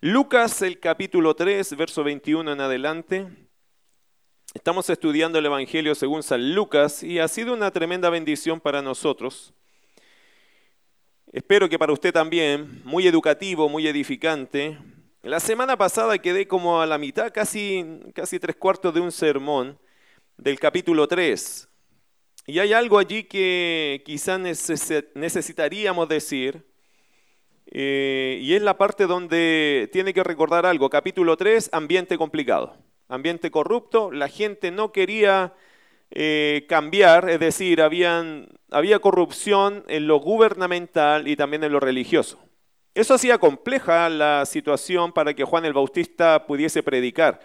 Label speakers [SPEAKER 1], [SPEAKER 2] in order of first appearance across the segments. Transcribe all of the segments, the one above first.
[SPEAKER 1] Lucas, el capítulo 3, verso 21 en adelante. Estamos estudiando el Evangelio según San Lucas y ha sido una tremenda bendición para nosotros. Espero que para usted también, muy educativo, muy edificante. La semana pasada quedé como a la mitad, casi, casi tres cuartos de un sermón del capítulo 3. Y hay algo allí que quizás necesitaríamos decir eh, y es la parte donde tiene que recordar algo. Capítulo 3, ambiente complicado, ambiente corrupto. La gente no quería eh, cambiar, es decir, había corrupción en lo gubernamental y también en lo religioso. Eso hacía compleja la situación para que Juan el Bautista pudiese predicar.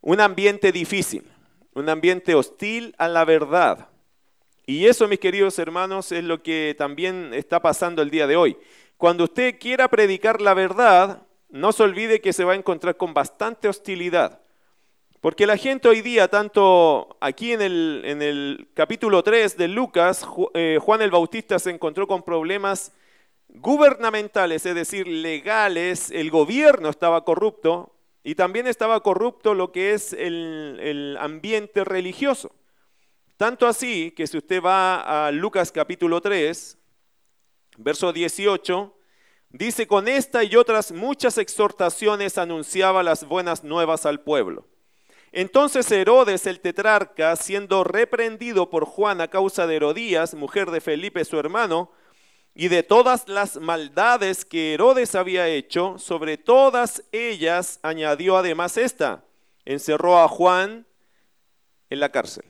[SPEAKER 1] Un ambiente difícil, un ambiente hostil a la verdad. Y eso, mis queridos hermanos, es lo que también está pasando el día de hoy. Cuando usted quiera predicar la verdad, no se olvide que se va a encontrar con bastante hostilidad. Porque la gente hoy día, tanto aquí en el, capítulo 3 de Lucas, eh, Juan el Bautista se encontró con problemas gubernamentales, es decir, legales, el gobierno estaba corrupto y también estaba corrupto lo que es el, el ambiente religioso. Tanto así que si usted va a Lucas capítulo 3, verso 18, dice, con esta y otras muchas exhortaciones anunciaba las buenas nuevas al pueblo. Entonces Herodes el tetrarca, siendo reprendido por Juan a causa de Herodías, mujer de Felipe su hermano, y de todas las maldades que Herodes había hecho, sobre todas ellas añadió además esta, encerró a Juan en la cárcel.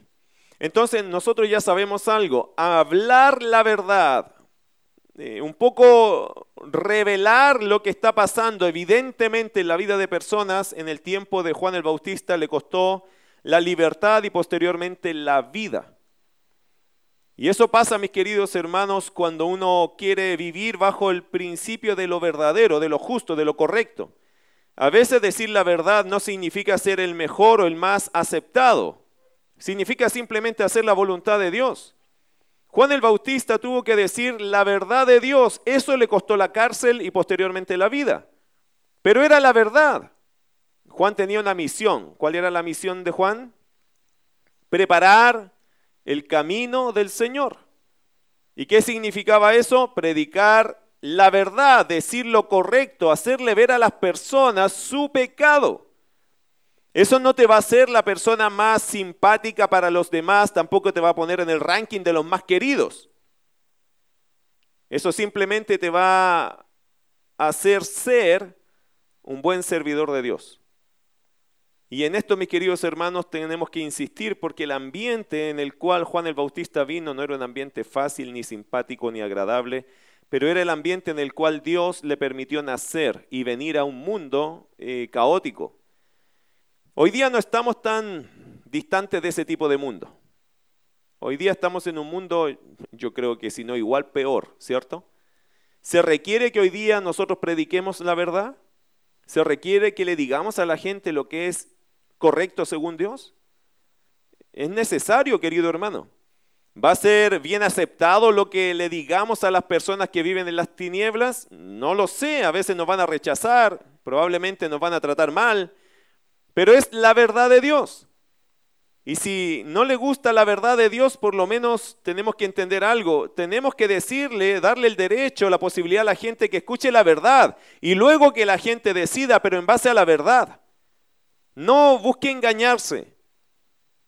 [SPEAKER 1] Entonces nosotros ya sabemos algo, hablar la verdad, eh, un poco revelar lo que está pasando evidentemente en la vida de personas en el tiempo de Juan el Bautista le costó la libertad y posteriormente la vida. Y eso pasa, mis queridos hermanos, cuando uno quiere vivir bajo el principio de lo verdadero, de lo justo, de lo correcto. A veces decir la verdad no significa ser el mejor o el más aceptado. Significa simplemente hacer la voluntad de Dios. Juan el Bautista tuvo que decir la verdad de Dios. Eso le costó la cárcel y posteriormente la vida. Pero era la verdad. Juan tenía una misión. ¿Cuál era la misión de Juan? Preparar el camino del Señor. ¿Y qué significaba eso? Predicar la verdad, decir lo correcto, hacerle ver a las personas su pecado. Eso no te va a hacer la persona más simpática para los demás, tampoco te va a poner en el ranking de los más queridos. Eso simplemente te va a hacer ser un buen servidor de Dios. Y en esto, mis queridos hermanos, tenemos que insistir porque el ambiente en el cual Juan el Bautista vino no era un ambiente fácil, ni simpático, ni agradable, pero era el ambiente en el cual Dios le permitió nacer y venir a un mundo eh, caótico, Hoy día no estamos tan distantes de ese tipo de mundo. Hoy día estamos en un mundo, yo creo que si no igual, peor, ¿cierto? ¿Se requiere que hoy día nosotros prediquemos la verdad? ¿Se requiere que le digamos a la gente lo que es correcto según Dios? Es necesario, querido hermano. ¿Va a ser bien aceptado lo que le digamos a las personas que viven en las tinieblas? No lo sé, a veces nos van a rechazar, probablemente nos van a tratar mal, pero es la verdad de Dios. Y si no le gusta la verdad de Dios, por lo menos tenemos que entender algo. Tenemos que decirle, darle el derecho, la posibilidad a la gente que escuche la verdad y luego que la gente decida, pero en base a la verdad. No busque engañarse.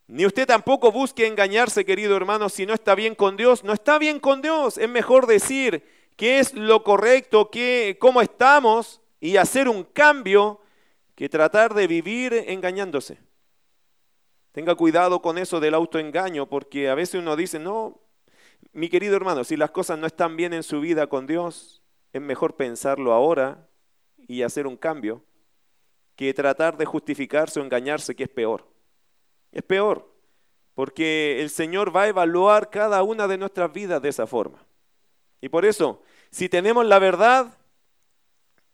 [SPEAKER 1] Ni usted tampoco busque engañarse, querido hermano, si no está bien con Dios. No está bien con Dios. Es mejor decir qué es lo correcto, qué, cómo estamos y hacer un cambio que tratar de vivir engañándose. Tenga cuidado con eso del autoengaño, porque a veces uno dice, no, mi querido hermano, si las cosas no están bien en su vida con Dios, es mejor pensarlo ahora y hacer un cambio, que tratar de justificarse o engañarse, que es peor. Es peor, porque el Señor va a evaluar cada una de nuestras vidas de esa forma. Y por eso, si tenemos la verdad,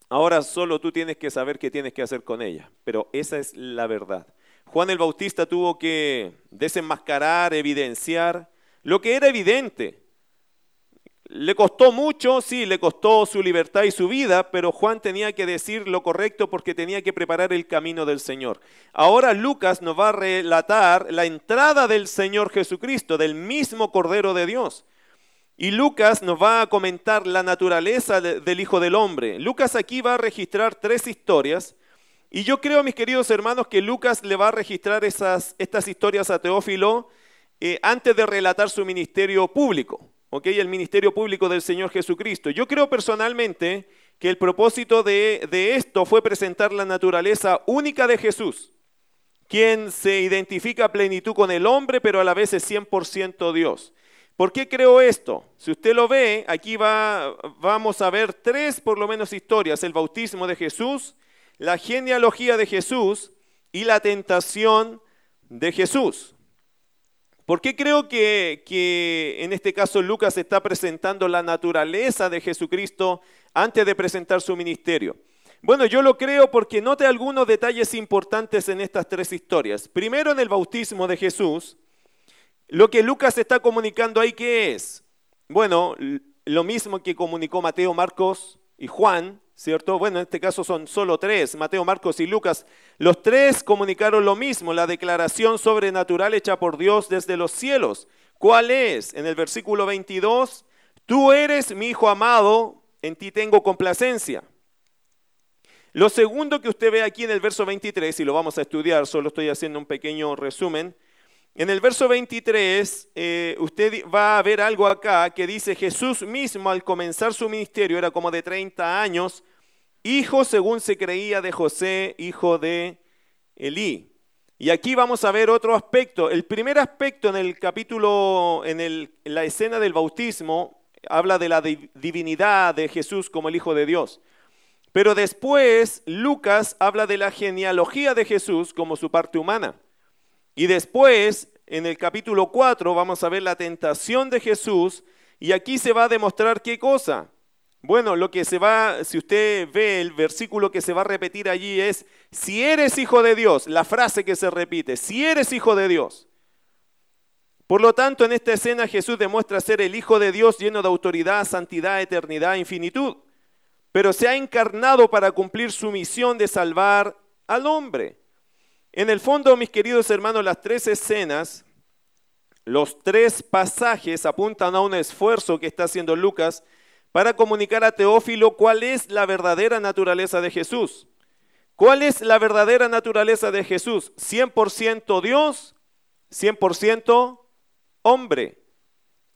[SPEAKER 1] Ahora solo tú tienes que saber qué tienes que hacer con ella, pero esa es la verdad. Juan el Bautista tuvo que desenmascarar, evidenciar lo que era evidente. Le costó mucho, sí, le costó su libertad y su vida, pero Juan tenía que decir lo correcto porque tenía que preparar el camino del Señor. Ahora Lucas nos va a relatar la entrada del Señor Jesucristo, del mismo Cordero de Dios. Y Lucas nos va a comentar la naturaleza del Hijo del Hombre. Lucas aquí va a registrar tres historias. Y yo creo, mis queridos hermanos, que Lucas le va a registrar esas, estas historias a Teófilo eh, antes de relatar su ministerio público. El ministerio público del Señor Jesucristo. Yo creo personalmente que el propósito de, de esto fue presentar la naturaleza única de Jesús, quien se identifica a plenitud con el hombre, pero a la vez es 100% Dios. ¿Por qué creo esto? Si usted lo ve, aquí va, vamos a ver tres por lo menos historias, el bautismo de Jesús, la genealogía de Jesús y la tentación de Jesús. ¿Por qué creo que, en este caso Lucas está presentando la naturaleza de Jesucristo antes de presentar su ministerio? Bueno, yo lo creo porque note algunos detalles importantes en estas tres historias. Primero, en el bautismo de Jesús, lo que Lucas está comunicando ahí, ¿qué es? Bueno, lo mismo que comunicó Mateo, Marcos y Juan, ¿cierto? Bueno, en este caso son solo tres, Mateo, Marcos y Lucas. Los tres comunicaron lo mismo, la declaración sobrenatural hecha por Dios desde los cielos. ¿Cuál es? En el versículo 22, tú eres mi hijo amado, en ti tengo complacencia. Lo segundo que usted ve aquí en el verso 23, y lo vamos a estudiar, solo estoy haciendo un pequeño resumen. En el verso 23, eh, usted va a ver algo acá que dice Jesús mismo al comenzar su ministerio, era como de 30 años, hijo según se creía de José, hijo de Elí. Y aquí vamos a ver otro aspecto. El primer aspecto en el capítulo, en, la escena del bautismo, habla de la divinidad de Jesús como el Hijo de Dios. Pero después Lucas habla de la genealogía de Jesús como su parte humana. Y después, en el capítulo 4, vamos a ver la tentación de Jesús. Y aquí se va a demostrar qué cosa. Bueno, lo que se va, si usted ve el versículo que se va a repetir allí es, si eres hijo de Dios, la frase que se repite, si eres hijo de Dios. Por lo tanto, en esta escena Jesús demuestra ser el Hijo de Dios lleno de autoridad, santidad, eternidad, infinitud. Pero se ha encarnado para cumplir su misión de salvar al hombre. En el fondo, mis queridos hermanos, las tres escenas, los tres pasajes apuntan a un esfuerzo que está haciendo Lucas para comunicar a Teófilo cuál es la verdadera naturaleza de Jesús. ¿Cuál es la verdadera naturaleza de Jesús? 100% Dios, 100% hombre.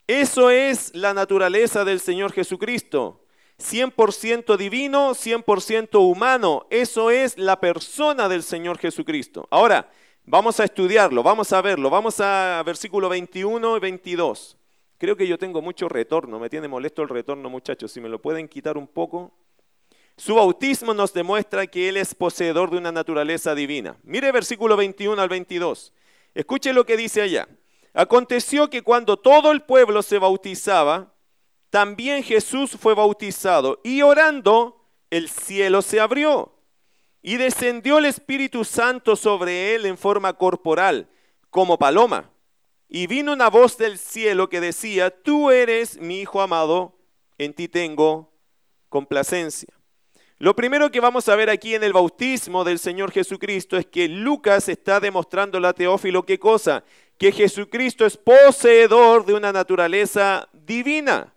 [SPEAKER 1] Eso es la naturaleza del Señor Jesucristo. 100% divino, 100% humano. Eso es la persona del Señor Jesucristo. Ahora, vamos a estudiarlo, vamos a verlo. Vamos a versículo 21 y 22. Creo que yo tengo mucho retorno, me tiene molesto el retorno muchachos, si me lo pueden quitar un poco. Su bautismo nos demuestra que Él es poseedor de una naturaleza divina. Mire versículo 21 al 22. Escuche lo que dice allá. Aconteció que cuando todo el pueblo se bautizaba, también Jesús fue bautizado y orando el cielo se abrió y descendió el Espíritu Santo sobre él en forma corporal, como paloma. Y vino una voz del cielo que decía, tú eres mi Hijo amado, en ti tengo complacencia. Lo primero que vamos a ver aquí en el bautismo del Señor Jesucristo es que Lucas está demostrando a Teófilo qué cosa, que Jesucristo es poseedor de una naturaleza divina.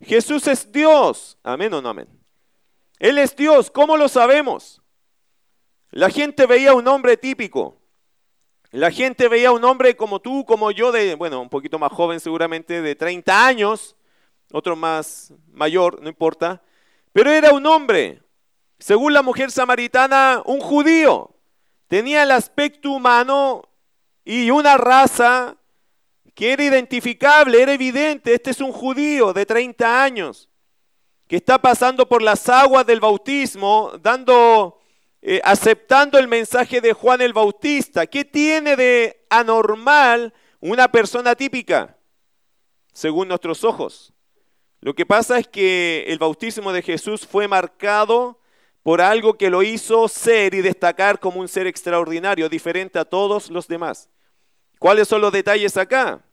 [SPEAKER 1] Jesús es Dios. Amén o no amén. Él es Dios. ¿Cómo lo sabemos? La gente veía un hombre típico. La gente veía un hombre como tú, como yo, de, bueno, un poquito más joven seguramente, de 30 años, otro más mayor, no importa, pero era un hombre, según la mujer samaritana, un judío. Tenía el aspecto humano y una raza que era identificable, era evidente, este es un judío de 30 años, que está pasando por las aguas del bautismo, dando eh, aceptando el mensaje de Juan el Bautista. ¿Qué tiene de anormal una persona típica? Según nuestros ojos. Lo que pasa es que el bautismo de Jesús fue marcado por algo que lo hizo ser y destacar como un ser extraordinario, diferente a todos los demás. ¿Cuáles son los detalles acá?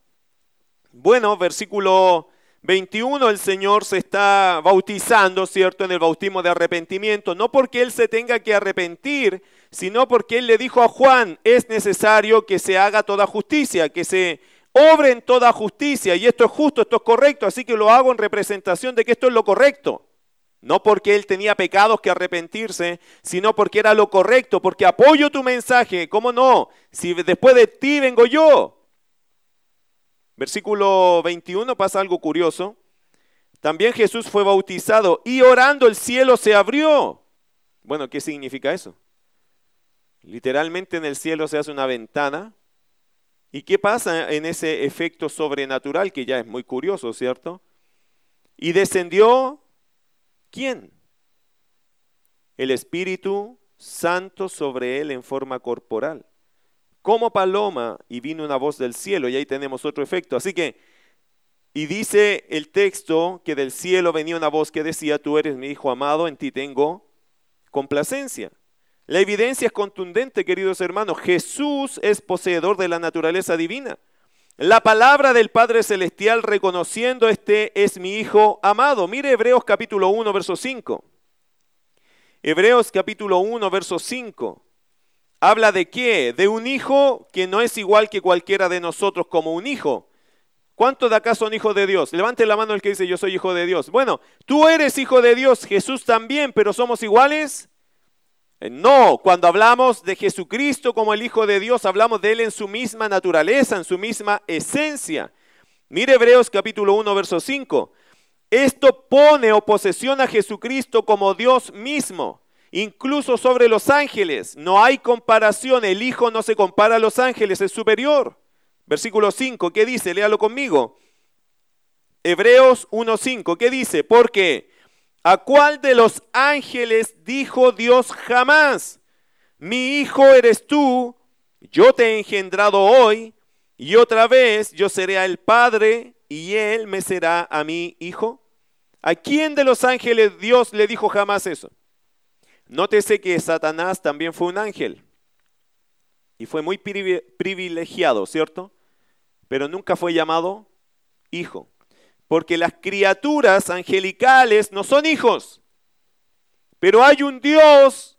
[SPEAKER 1] Bueno, versículo 21 el Señor se está bautizando, ¿cierto? En el bautismo de arrepentimiento, no porque Él se tenga que arrepentir, sino porque Él le dijo a Juan, es necesario que se haga toda justicia, que se obre en toda justicia, y esto es justo, esto es correcto, así que lo hago en representación de que esto es lo correcto. No porque él tenía pecados que arrepentirse, sino porque era lo correcto, porque apoyo tu mensaje. ¿Cómo no? Si después de ti vengo yo. Versículo 21 pasa algo curioso. También Jesús fue bautizado y orando el cielo se abrió. Bueno, ¿qué significa eso? Literalmente en el cielo se hace una ventana. ¿Y qué pasa en ese efecto sobrenatural que ya es muy curioso, ¿cierto? Y descendió ¿Quién? El Espíritu Santo sobre él en forma corporal. Como paloma y vino una voz del cielo y ahí tenemos otro efecto. Así que, y dice el texto que del cielo venía una voz que decía, tú eres mi hijo amado, en ti tengo complacencia. La evidencia es contundente, queridos hermanos. Jesús es poseedor de la naturaleza divina. La palabra del Padre Celestial reconociendo este es mi Hijo amado. Mire Hebreos capítulo 1, verso 5. Hebreos capítulo 1, verso 5. Habla de qué? De un hijo que no es igual que cualquiera de nosotros como un hijo. ¿Cuántos de acá son hijos de Dios? Levante la mano el que dice yo soy hijo de Dios. Bueno, tú eres hijo de Dios, Jesús también, pero somos iguales. Eh, no, cuando hablamos de Jesucristo como el Hijo de Dios, hablamos de Él en su misma naturaleza, en su misma esencia. Mire Hebreos capítulo 1, verso 5. Esto pone o posesiona a Jesucristo como Dios mismo, incluso sobre los ángeles. No hay comparación, el Hijo no se compara a los ángeles, es superior. Versículo 5, ¿qué dice? Léalo conmigo. Hebreos 1.5, ¿qué dice? Porque ¿A cuál de los ángeles dijo Dios jamás? Mi hijo eres tú, yo te he engendrado hoy, y otra vez yo seré el Padre, y él me será a mi hijo. ¿A quién de los ángeles Dios le dijo jamás eso? Nótese que Satanás también fue un ángel, y fue muy privilegiado, ¿cierto? Pero nunca fue llamado hijo porque las criaturas angelicales no son hijos. Pero hay un Dios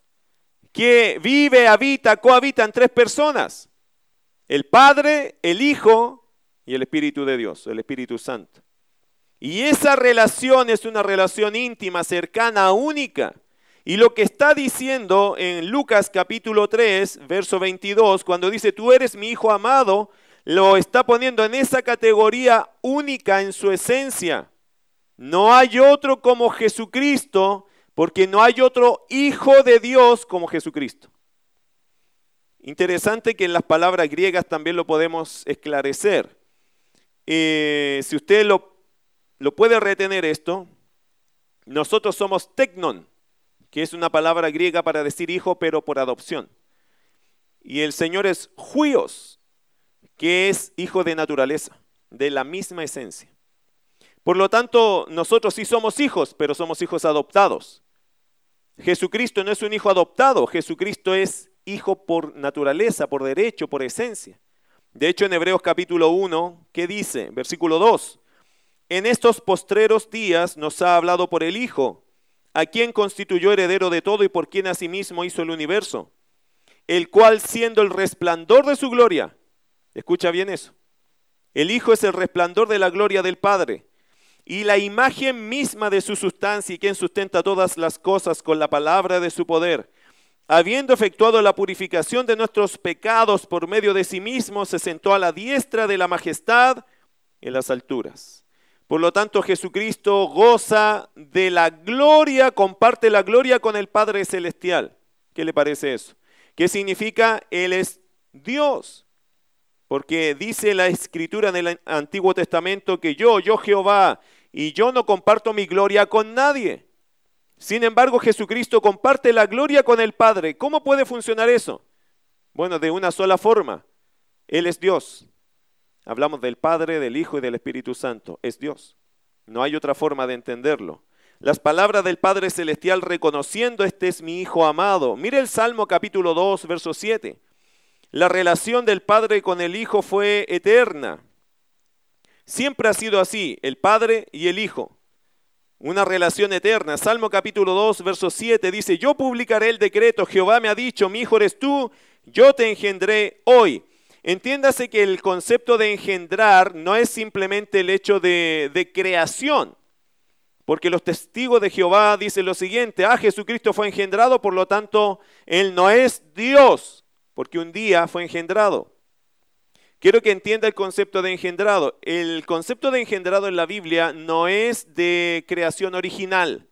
[SPEAKER 1] que vive, habita, cohabita en tres personas. El Padre, el Hijo y el Espíritu de Dios, el Espíritu Santo. Y esa relación es una relación íntima, cercana, única. Y lo que está diciendo en Lucas capítulo 3, verso 22, cuando dice, tú eres mi Hijo amado, lo está poniendo en esa categoría única en su esencia. No hay otro como Jesucristo, porque no hay otro Hijo de Dios como Jesucristo. Interesante que en las palabras griegas también lo podemos esclarecer. Eh, si usted lo, lo puede retener esto, nosotros somos tecnon, que es una palabra griega para decir hijo, pero por adopción. Y el Señor es juios, que es hijo de naturaleza, de la misma esencia. Por lo tanto, nosotros sí somos hijos, pero somos hijos adoptados. Jesucristo no es un hijo adoptado, Jesucristo es hijo por naturaleza, por derecho, por esencia. De hecho, en Hebreos capítulo 1, ¿qué dice? Versículo 2. En estos postreros días nos ha hablado por el Hijo, a quien constituyó heredero de todo y por quien asimismo hizo el universo, el cual siendo el resplandor de su gloria Escucha bien eso. El Hijo es el resplandor de la gloria del Padre y la imagen misma de su sustancia y quien sustenta todas las cosas con la palabra de su poder. Habiendo efectuado la purificación de nuestros pecados por medio de sí mismo, se sentó a la diestra de la majestad en las alturas. Por lo tanto, Jesucristo goza de la gloria, comparte la gloria con el Padre Celestial. ¿Qué le parece eso? ¿Qué significa? Él es Dios. Porque dice la escritura en el Antiguo Testamento que yo, yo Jehová, y yo no comparto mi gloria con nadie. Sin embargo, Jesucristo comparte la gloria con el Padre. ¿Cómo puede funcionar eso? Bueno, de una sola forma. Él es Dios. Hablamos del Padre, del Hijo y del Espíritu Santo. Es Dios. No hay otra forma de entenderlo. Las palabras del Padre Celestial reconociendo este es mi Hijo amado. Mire el Salmo capítulo 2, verso 7. La relación del Padre con el Hijo fue eterna. Siempre ha sido así, el Padre y el Hijo. Una relación eterna. Salmo capítulo 2, verso 7 dice, yo publicaré el decreto, Jehová me ha dicho, mi hijo eres tú, yo te engendré hoy. Entiéndase que el concepto de engendrar no es simplemente el hecho de, creación, porque los testigos de Jehová dicen lo siguiente, ah, Jesucristo fue engendrado, por lo tanto, Él no es Dios, porque un día fue engendrado. Quiero que entienda el concepto de engendrado. El concepto de engendrado en la Biblia no es de creación original,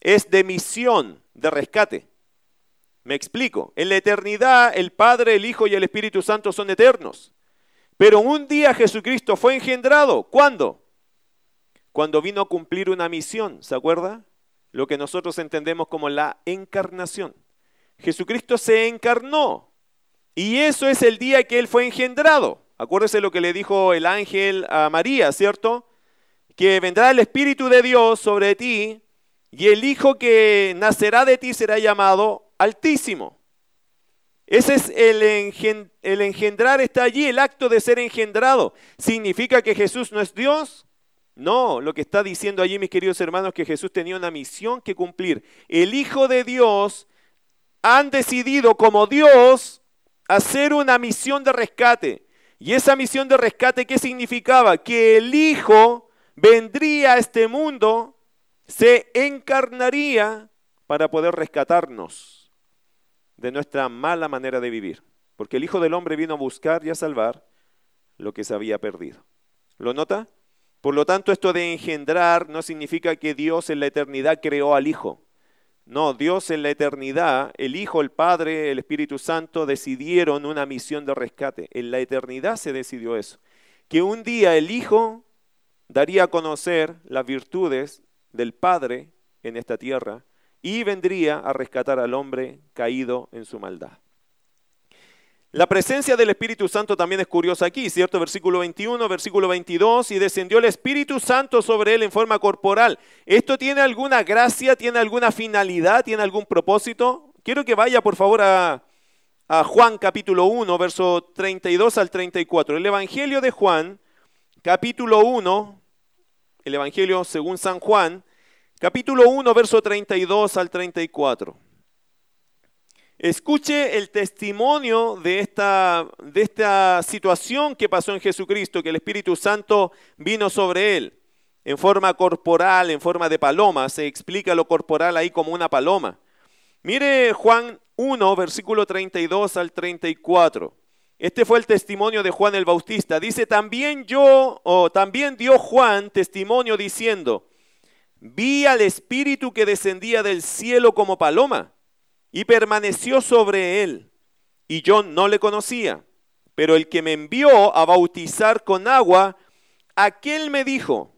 [SPEAKER 1] es de misión, de rescate. Me explico. En la eternidad el Padre, el Hijo y el Espíritu Santo son eternos. Pero un día Jesucristo fue engendrado. ¿Cuándo? cuando vino a cumplir una misión, ¿se acuerda? Lo que nosotros entendemos como la encarnación. Jesucristo se encarnó y eso es el día que Él fue engendrado. Acuérdese lo que le dijo el ángel a María, ¿cierto? Que vendrá el Espíritu de Dios sobre ti y el Hijo que nacerá de ti será llamado Altísimo. Ese es el, engendrar, está allí, el acto de ser engendrado. ¿Significa que Jesús no es Dios? No, lo que está diciendo allí, mis queridos hermanos, es que Jesús tenía una misión que cumplir. El Hijo de Dios han decidido como Dios hacer una misión de rescate. Y esa misión de rescate, ¿qué significaba? Que el Hijo vendría a este mundo, se encarnaría para poder rescatarnos de nuestra mala manera de vivir. Porque el Hijo del Hombre vino a buscar y a salvar lo que se había perdido. ¿Lo nota? Por lo tanto, esto de engendrar no significa que Dios en la eternidad creó al Hijo. No, Dios en la eternidad, el Hijo, el Padre, el Espíritu Santo decidieron una misión de rescate. En la eternidad se decidió eso. Que un día el Hijo daría a conocer las virtudes del Padre en esta tierra y vendría a rescatar al hombre caído en su maldad. La presencia del Espíritu Santo también es curiosa aquí, ¿cierto? Versículo 21, versículo 22, y descendió el Espíritu Santo sobre él en forma corporal. ¿Esto tiene alguna gracia, tiene alguna finalidad, tiene algún propósito? Quiero que vaya por favor a, Juan capítulo 1, verso 32 al 34. El Evangelio de Juan, capítulo 1, el Evangelio según San Juan, capítulo 1, verso 32 al 34. Escuche el testimonio de esta, de esta situación que pasó en Jesucristo, que el Espíritu Santo vino sobre él en forma corporal, en forma de paloma. Se explica lo corporal ahí como una paloma. Mire Juan 1, versículo 32 al 34. Este fue el testimonio de Juan el Bautista. Dice, también yo, o también dio Juan testimonio diciendo, vi al Espíritu que descendía del cielo como paloma y permaneció sobre él. Y yo no le conocía, pero el que me envió a bautizar con agua, aquel me dijo,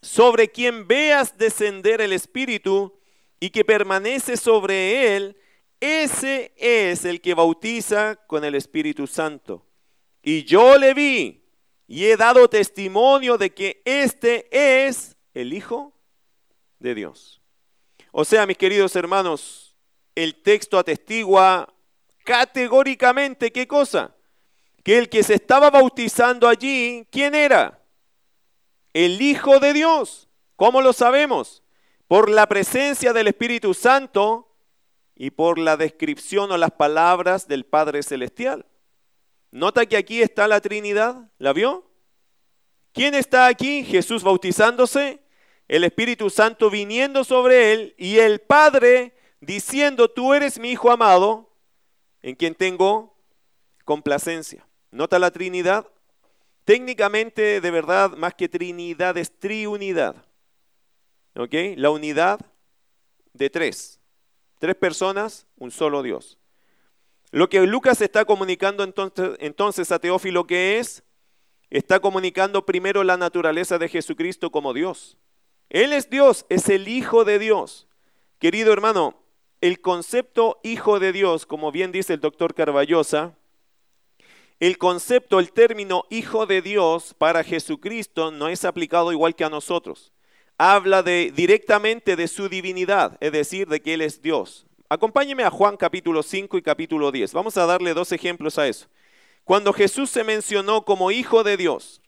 [SPEAKER 1] sobre quien veas descender el Espíritu y que permanece sobre él, ese es el que bautiza con el Espíritu Santo. Y yo le vi y he dado testimonio de que este es el Hijo de Dios. O sea, mis queridos hermanos, el texto atestigua categóricamente qué cosa? Que el que se estaba bautizando allí, ¿quién era? El Hijo de Dios. ¿Cómo lo sabemos? Por la presencia del Espíritu Santo y por la descripción o las palabras del Padre Celestial. Nota que aquí está la Trinidad, ¿la vio? ¿Quién está aquí? Jesús bautizándose, el Espíritu Santo viniendo sobre él y el Padre diciendo, tú eres mi Hijo amado, en quien tengo complacencia. ¿Nota la Trinidad? Técnicamente, de verdad, más que Trinidad, es triunidad. ¿Ok? La unidad de tres. Tres personas, un solo Dios. Lo que Lucas está comunicando entonces, entonces a Teófilo que es, está comunicando primero la naturaleza de Jesucristo como Dios. Él es Dios, es el Hijo de Dios. Querido hermano, el concepto hijo de Dios, como bien dice el doctor Carballosa, el concepto, el término hijo de Dios para Jesucristo no es aplicado igual que a nosotros. Habla de, directamente de su divinidad, es decir, de que Él es Dios. Acompáñeme a Juan capítulo 5 y capítulo 10. Vamos a darle dos ejemplos a eso. Cuando Jesús se mencionó como hijo de Dios,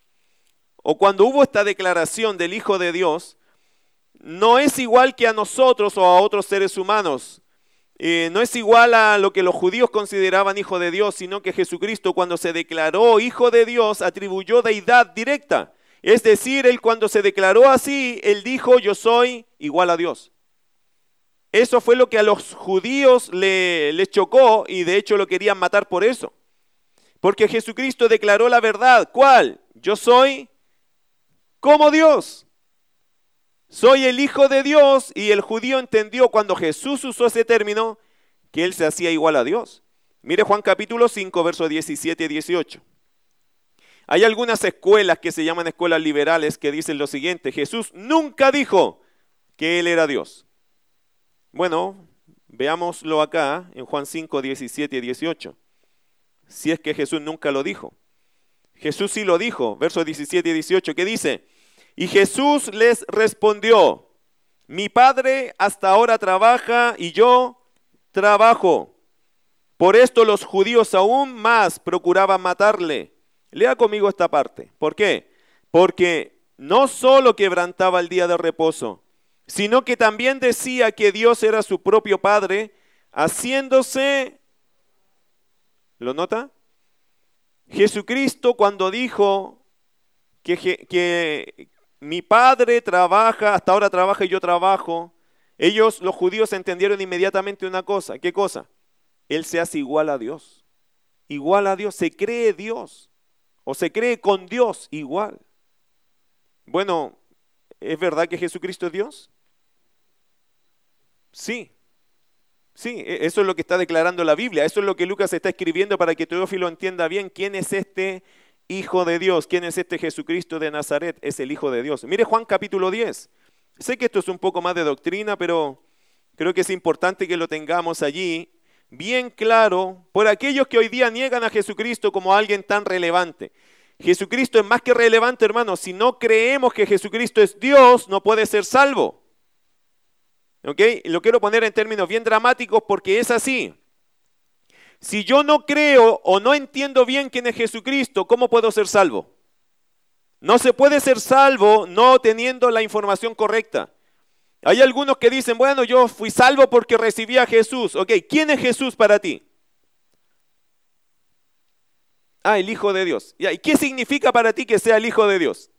[SPEAKER 1] o cuando hubo esta declaración del Hijo de Dios, no es igual que a nosotros o a otros seres humanos. Eh, no es igual a lo que los judíos consideraban hijo de Dios, sino que Jesucristo cuando se declaró hijo de Dios atribuyó deidad directa. Es decir, él cuando se declaró así, él dijo, yo soy igual a Dios. Eso fue lo que a los judíos les le chocó y de hecho lo querían matar por eso. Porque Jesucristo declaró la verdad. ¿Cuál? Yo soy como Dios. Soy el Hijo de Dios y el judío entendió cuando Jesús usó ese término que él se hacía igual a Dios. Mire Juan capítulo 5, versos 17 y 18. Hay algunas escuelas que se llaman escuelas liberales que dicen lo siguiente, Jesús nunca dijo que Él era Dios. Bueno, veámoslo acá en Juan 5, 17 y 18. Si es que Jesús nunca lo dijo. Jesús sí lo dijo, versos 17 y 18, que dice, y Jesús les respondió, mi padre hasta ahora trabaja y yo trabajo. Por esto los judíos aún más procuraban matarle. Lea conmigo esta parte. ¿Por qué? Porque no solo quebrantaba el día de reposo, sino que también decía que Dios era su propio Padre, haciéndose... ¿Lo nota? Jesucristo cuando dijo que, que, mi padre trabaja, hasta ahora trabaja y yo trabajo. Ellos, los judíos, entendieron inmediatamente una cosa. ¿Qué cosa? Él se hace igual a Dios. Igual a Dios, se cree Dios. O se cree con Dios igual. Bueno, ¿es verdad que Jesucristo es Dios? Sí. Sí, e, eso es lo que está declarando la Biblia. Eso es lo que Lucas está escribiendo para que Teófilo entienda bien quién es este Hijo de Dios. ¿Quién es este Jesucristo de Nazaret? Es el Hijo de Dios. Mire Juan capítulo 10. Sé que esto es un poco más de doctrina, pero creo que es importante que lo tengamos allí bien claro por aquellos que hoy día niegan a Jesucristo como alguien tan relevante. Jesucristo es más que relevante, hermano. Si no creemos que Jesucristo es Dios, no puede ser salvo. ¿Ok? Lo quiero poner en términos bien dramáticos porque es así. Si yo no creo o no entiendo bien quién es Jesucristo, ¿cómo puedo ser salvo? No se puede ser salvo no teniendo la información correcta. Hay algunos que dicen, bueno, yo fui salvo porque recibí a Jesús. Ok, ¿quién es Jesús para ti? Ah, el Hijo de Dios. ¿Y qué significa para ti que sea el Hijo de Dios?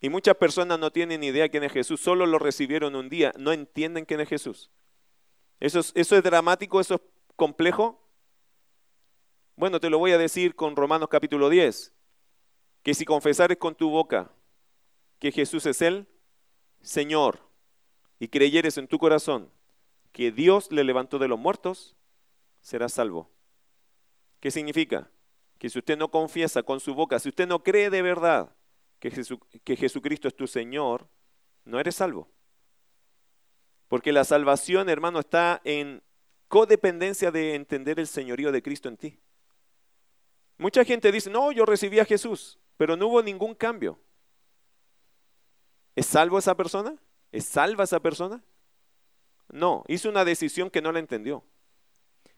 [SPEAKER 1] Y muchas personas no tienen idea quién es Jesús, solo lo recibieron un día, no entienden quién es Jesús. ¿Eso es, ¿Eso es dramático? ¿Eso es complejo? Bueno, te lo voy a decir con Romanos capítulo 10, que si confesares con tu boca que Jesús es el Señor y creyeres en tu corazón que Dios le levantó de los muertos, serás salvo. ¿Qué significa? Que si usted no confiesa con su boca, si usted no cree de verdad que, que Jesucristo es tu Señor, no eres salvo. Porque la salvación, hermano, está en codependencia de entender el señorío de Cristo en ti. Mucha gente dice, no, yo recibí a Jesús, pero no hubo ningún cambio. ¿Es salvo esa persona? ¿Es salva esa persona? No, hizo una decisión que no la entendió.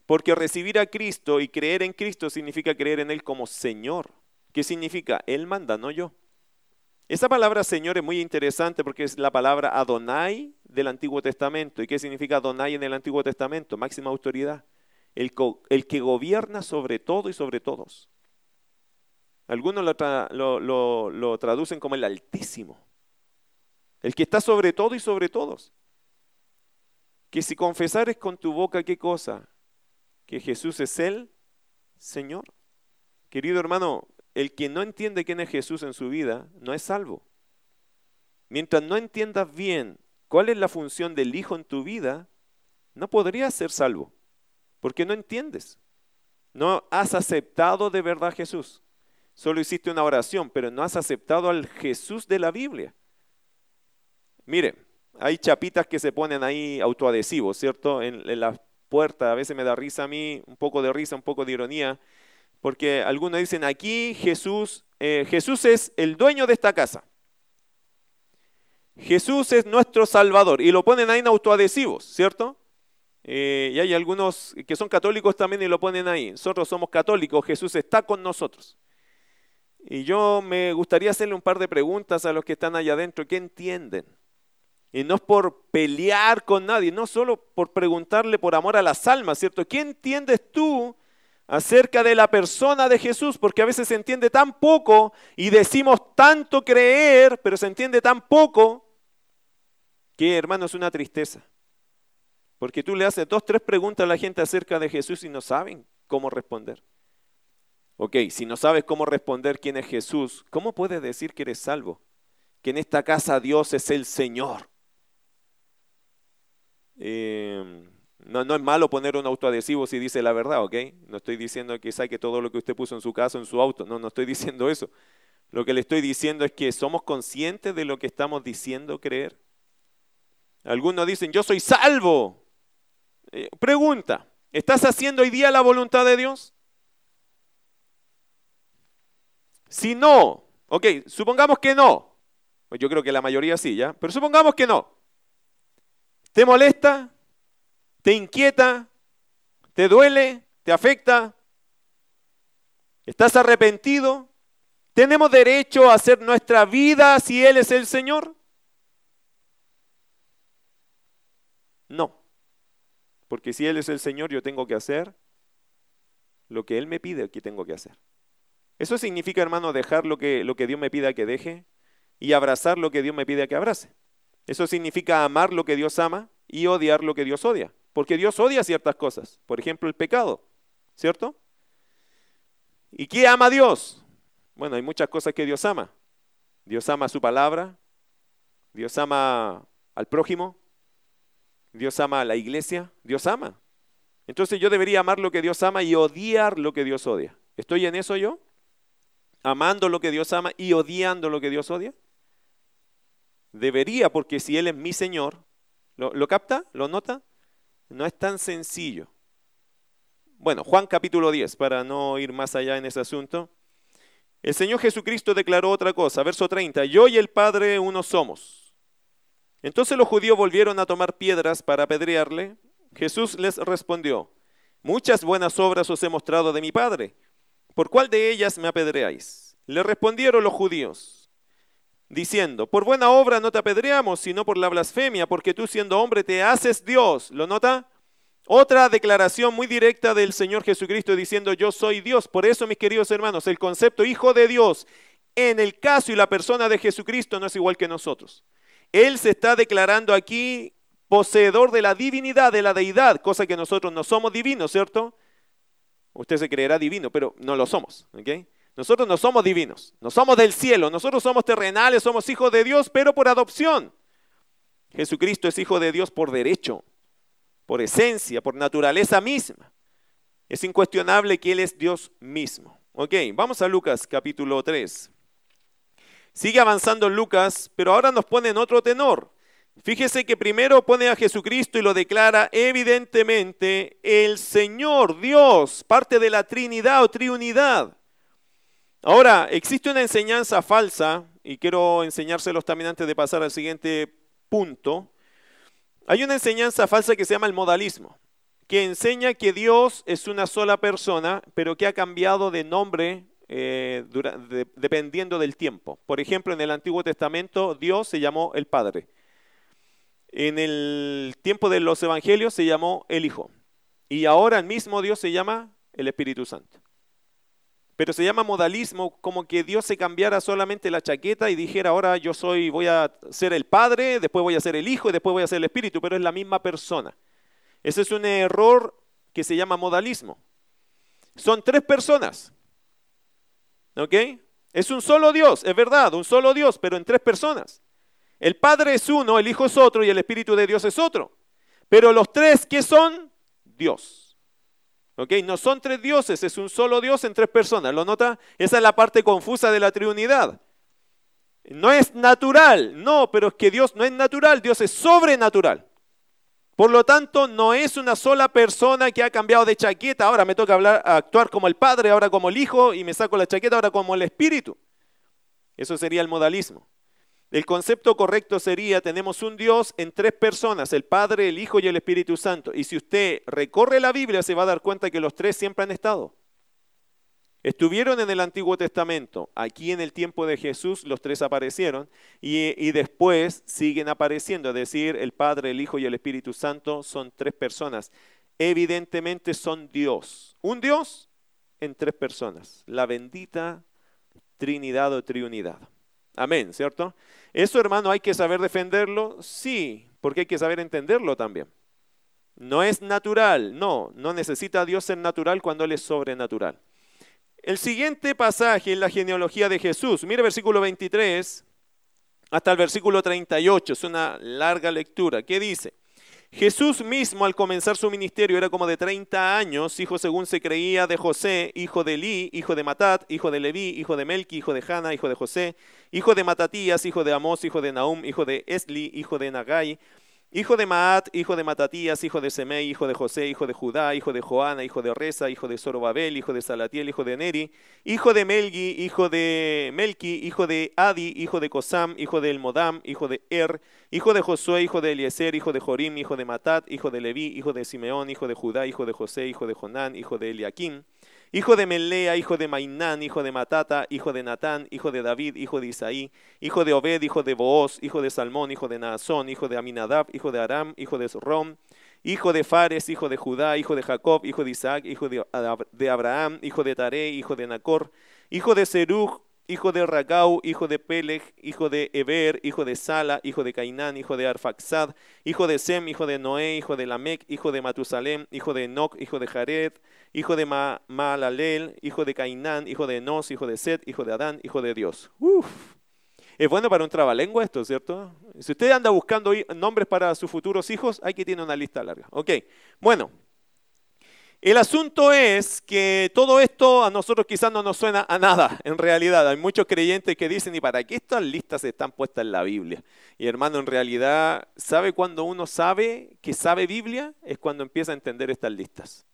[SPEAKER 1] Porque recibir a Cristo y creer en Cristo significa creer en Él como Señor. ¿Qué significa? Él manda, no yo. Esa palabra Señor es muy interesante porque es la palabra Adonai del Antiguo Testamento. ¿Y qué significa Adonai en el Antiguo Testamento? Máxima autoridad. El, el que gobierna sobre todo y sobre todos. Algunos lo, lo traducen como el Altísimo. El que está sobre todo y sobre todos. Que si confesares con tu boca qué cosa? Que Jesús es el Señor. Querido hermano, el que no entiende quién es Jesús en su vida no es salvo. Mientras no entiendas bien cuál es la función del Hijo en tu vida, no podrías ser salvo, porque no entiendes. No has aceptado de verdad a Jesús. Solo hiciste una oración, pero no has aceptado al Jesús de la Biblia. Mire, hay chapitas que se ponen ahí autoadhesivos, ¿cierto? En, en la puerta, a veces me da risa a mí, un poco de risa, un poco de ironía, porque algunos dicen aquí Jesús, eh, Jesús es el dueño de esta casa. Jesús es nuestro Salvador. Y lo ponen ahí en autoadhesivos, ¿cierto? Eh, y hay algunos que son católicos también y lo ponen ahí. Nosotros somos católicos, Jesús está con nosotros. Y yo me gustaría hacerle un par de preguntas a los que están allá adentro. ¿Qué entienden? Y no es por pelear con nadie, no solo por preguntarle por amor a las almas, ¿cierto? ¿Qué entiendes tú acerca de la persona de Jesús? Porque a veces se entiende tan poco y decimos tanto creer, pero se entiende tan poco que, hermano, es una tristeza. Porque tú le haces dos, tres preguntas a la gente acerca de Jesús y no saben cómo responder. Ok, si no sabes cómo responder quién es Jesús, ¿cómo puedes decir que eres salvo? Que en esta casa Dios es el Señor. Eh, no, no, es malo poner un autoadhesivo si dice la verdad, ¿ok? No estoy diciendo que saque todo lo que usted puso en su casa, en su auto. No, no estoy diciendo eso. Lo que le estoy diciendo es que somos conscientes de lo que estamos diciendo creer. Algunos dicen, yo soy salvo. Eh, pregunta, ¿estás haciendo hoy día la voluntad de Dios? Si no, ok, supongamos que no. Pues yo creo que la mayoría sí, ¿ya? Pero supongamos que no. ¿Te molesta? ¿Te inquieta? ¿Te duele? ¿Te afecta? ¿Estás arrepentido? ¿Tenemos derecho a hacer nuestra vida si Él es el Señor? No. Porque si Él es el Señor, yo tengo que hacer lo que Él me pide que tengo que hacer. Eso significa, hermano, dejar lo que, lo que Dios me pida que deje y abrazar lo que Dios me pide que abrace. Eso significa amar lo que Dios ama y odiar lo que Dios odia. Porque Dios odia ciertas cosas. Por ejemplo, el pecado. ¿Cierto? ¿Y qué ama Dios? Bueno, hay muchas cosas que Dios ama. Dios ama su palabra. Dios ama al prójimo. Dios ama a la iglesia. Dios ama. Entonces yo debería amar lo que Dios ama y odiar lo que Dios odia. ¿Estoy en eso yo? amando lo que Dios ama y odiando lo que Dios odia? Debería, porque si Él es mi Señor, ¿lo, capta? ¿Lo nota? No es tan sencillo. Bueno, Juan capítulo 10, para no ir más allá en ese asunto. El Señor Jesucristo declaró otra cosa, verso 30, yo y el Padre uno somos. Entonces los judíos volvieron a tomar piedras para apedrearle. Jesús les respondió, muchas buenas obras os he mostrado de mi Padre ¿por cuál de ellas me apedreáis? Le respondieron los judíos, diciendo, por buena obra no te apedreamos, sino por la blasfemia, porque tú siendo hombre te haces Dios. ¿Lo nota? Otra declaración muy directa del Señor Jesucristo diciendo, yo soy Dios. Por eso, mis queridos hermanos, el concepto hijo de Dios en el caso y la persona de Jesucristo no es igual que nosotros. Él se está declarando aquí poseedor de la divinidad, de la deidad, cosa que nosotros no somos divinos, ¿cierto? Usted se creerá divino, pero no lo somos. Nosotros no somos divinos, no somos del cielo, nosotros somos terrenales, somos hijos de Dios, pero por adopción. Jesucristo es hijo de Dios por derecho, por esencia, por naturaleza misma. Es incuestionable que Él es Dios mismo. Ok, vamos a Lucas capítulo 3. Sigue avanzando Lucas, pero ahora nos pone en otro tenor. Fíjese que primero pone a Jesucristo y lo declara evidentemente el Señor, Dios, parte de la Trinidad o Triunidad. Ahora, existe una enseñanza falsa, y quiero enseñárselos también antes de pasar al siguiente punto. Hay una enseñanza falsa que se llama el modalismo, que enseña que Dios es una sola persona, pero que ha cambiado de nombre eh, dependiendo del tiempo. Por ejemplo, en el Antiguo Testamento Dios se llamó el Padre. En el tiempo de los evangelios se llamó el Hijo. Y ahora el mismo Dios se llama el Espíritu Santo. Pero se llama modalismo como que Dios se cambiara solamente la chaqueta y dijera, ahora yo soy, voy a ser el Padre, después voy a ser el Hijo y después voy a ser el Espíritu, pero es la misma persona. Ese es un error que se llama modalismo. Son tres personas. ¿Ok? Es un solo Dios, es verdad, un solo Dios, pero en tres personas. El Padre es uno, el Hijo es otro y el Espíritu de Dios es otro. Pero los tres, ¿qué son? Dios. ¿Ok? No son tres dioses, es un solo Dios en tres personas. ¿Lo nota? Esa es la parte confusa de la Trinidad. No es natural, no, pero es que Dios no es natural, Dios es sobrenatural. Por lo tanto, no es una sola persona que ha cambiado de chaqueta. Ahora me toca hablar, actuar como el Padre, ahora como el Hijo, y me saco la chaqueta, ahora como el Espíritu. Eso sería el modalismo. El concepto correcto sería, tenemos un Dios en tres personas, el Padre, el Hijo y el Espíritu Santo. Y si usted recorre la Biblia, se va a dar cuenta que los tres siempre han estado. Estuvieron en el Antiguo Testamento, aquí en el tiempo de Jesús los tres aparecieron y, y, después siguen apareciendo, es decir, el Padre, el Hijo y el Espíritu Santo son tres personas. Evidentemente son Dios, un Dios en tres personas, la bendita Trinidad o Triunidad. Amén, ¿cierto? Eso, hermano, hay que saber defenderlo, sí, porque hay que saber entenderlo también. No es natural, no, no necesita Dios ser natural cuando Él es sobrenatural. El siguiente pasaje en la genealogía de Jesús, mire versículo 23 hasta el versículo 38, es una larga lectura. ¿Qué dice? Jesús mismo al comenzar su ministerio era como de 30 años, hijo según se creía de José, hijo de Eli, hijo de Matat, hijo de Leví, hijo de Melqui, hijo de Hanna, hijo de José, hijo de Matatías, hijo de Amós, hijo de Nahum, hijo de Esli, hijo de Nagai, hijo de Maat, hijo de Matatías, hijo de Semei, hijo de José, hijo de Judá, hijo de Joana, hijo de Reza, hijo de Zorobabel, hijo de Salatiel, hijo de Neri, hijo de Melgi, hijo de Melki, hijo de Adi, hijo de Cosam, hijo de Elmodam, hijo de Er, hijo de Josué, hijo de Eliezer, hijo de Jorim, hijo de Matat, hijo de Leví, hijo de Simeón, hijo de Judá, hijo de José, hijo de Jonán, hijo de Eliakim, hijo de Melea, hijo de Mainán, hijo de Matata, hijo de Natán, hijo de David, hijo de Isaí, hijo de Obed, hijo de Booz, hijo de Salmón, hijo de Naasón, hijo de Aminadab, hijo de Aram, hijo de Rom, hijo de Fares, hijo de Judá, hijo de Jacob, hijo de Isaac, hijo de Abraham, hijo de Tare, hijo de Nacor, hijo de Serug, hijo de Ragau, hijo de Peleg, hijo de Eber, hijo de Sala, hijo de Cainán, hijo de Arfaxad, hijo de Sem, hijo de Noé, hijo de Lamec, hijo de Matusalem, hijo de Enoch, hijo de Jared, hijo de Maalalel, hijo de Cainán, hijo de Enos, hijo de Set, hijo de Adán, hijo de Dios. Uf. Es bueno para un trabalengua esto, ¿cierto? Si usted anda buscando nombres para sus futuros hijos, hay que tiene una lista larga. Ok, bueno. El asunto es que todo esto a nosotros quizás no nos suena a nada, en realidad. Hay muchos creyentes que dicen, ¿y para qué estas listas están puestas en la Biblia? Y hermano, en realidad, ¿sabe cuando uno sabe que sabe Biblia? Es cuando empieza a entender estas listas.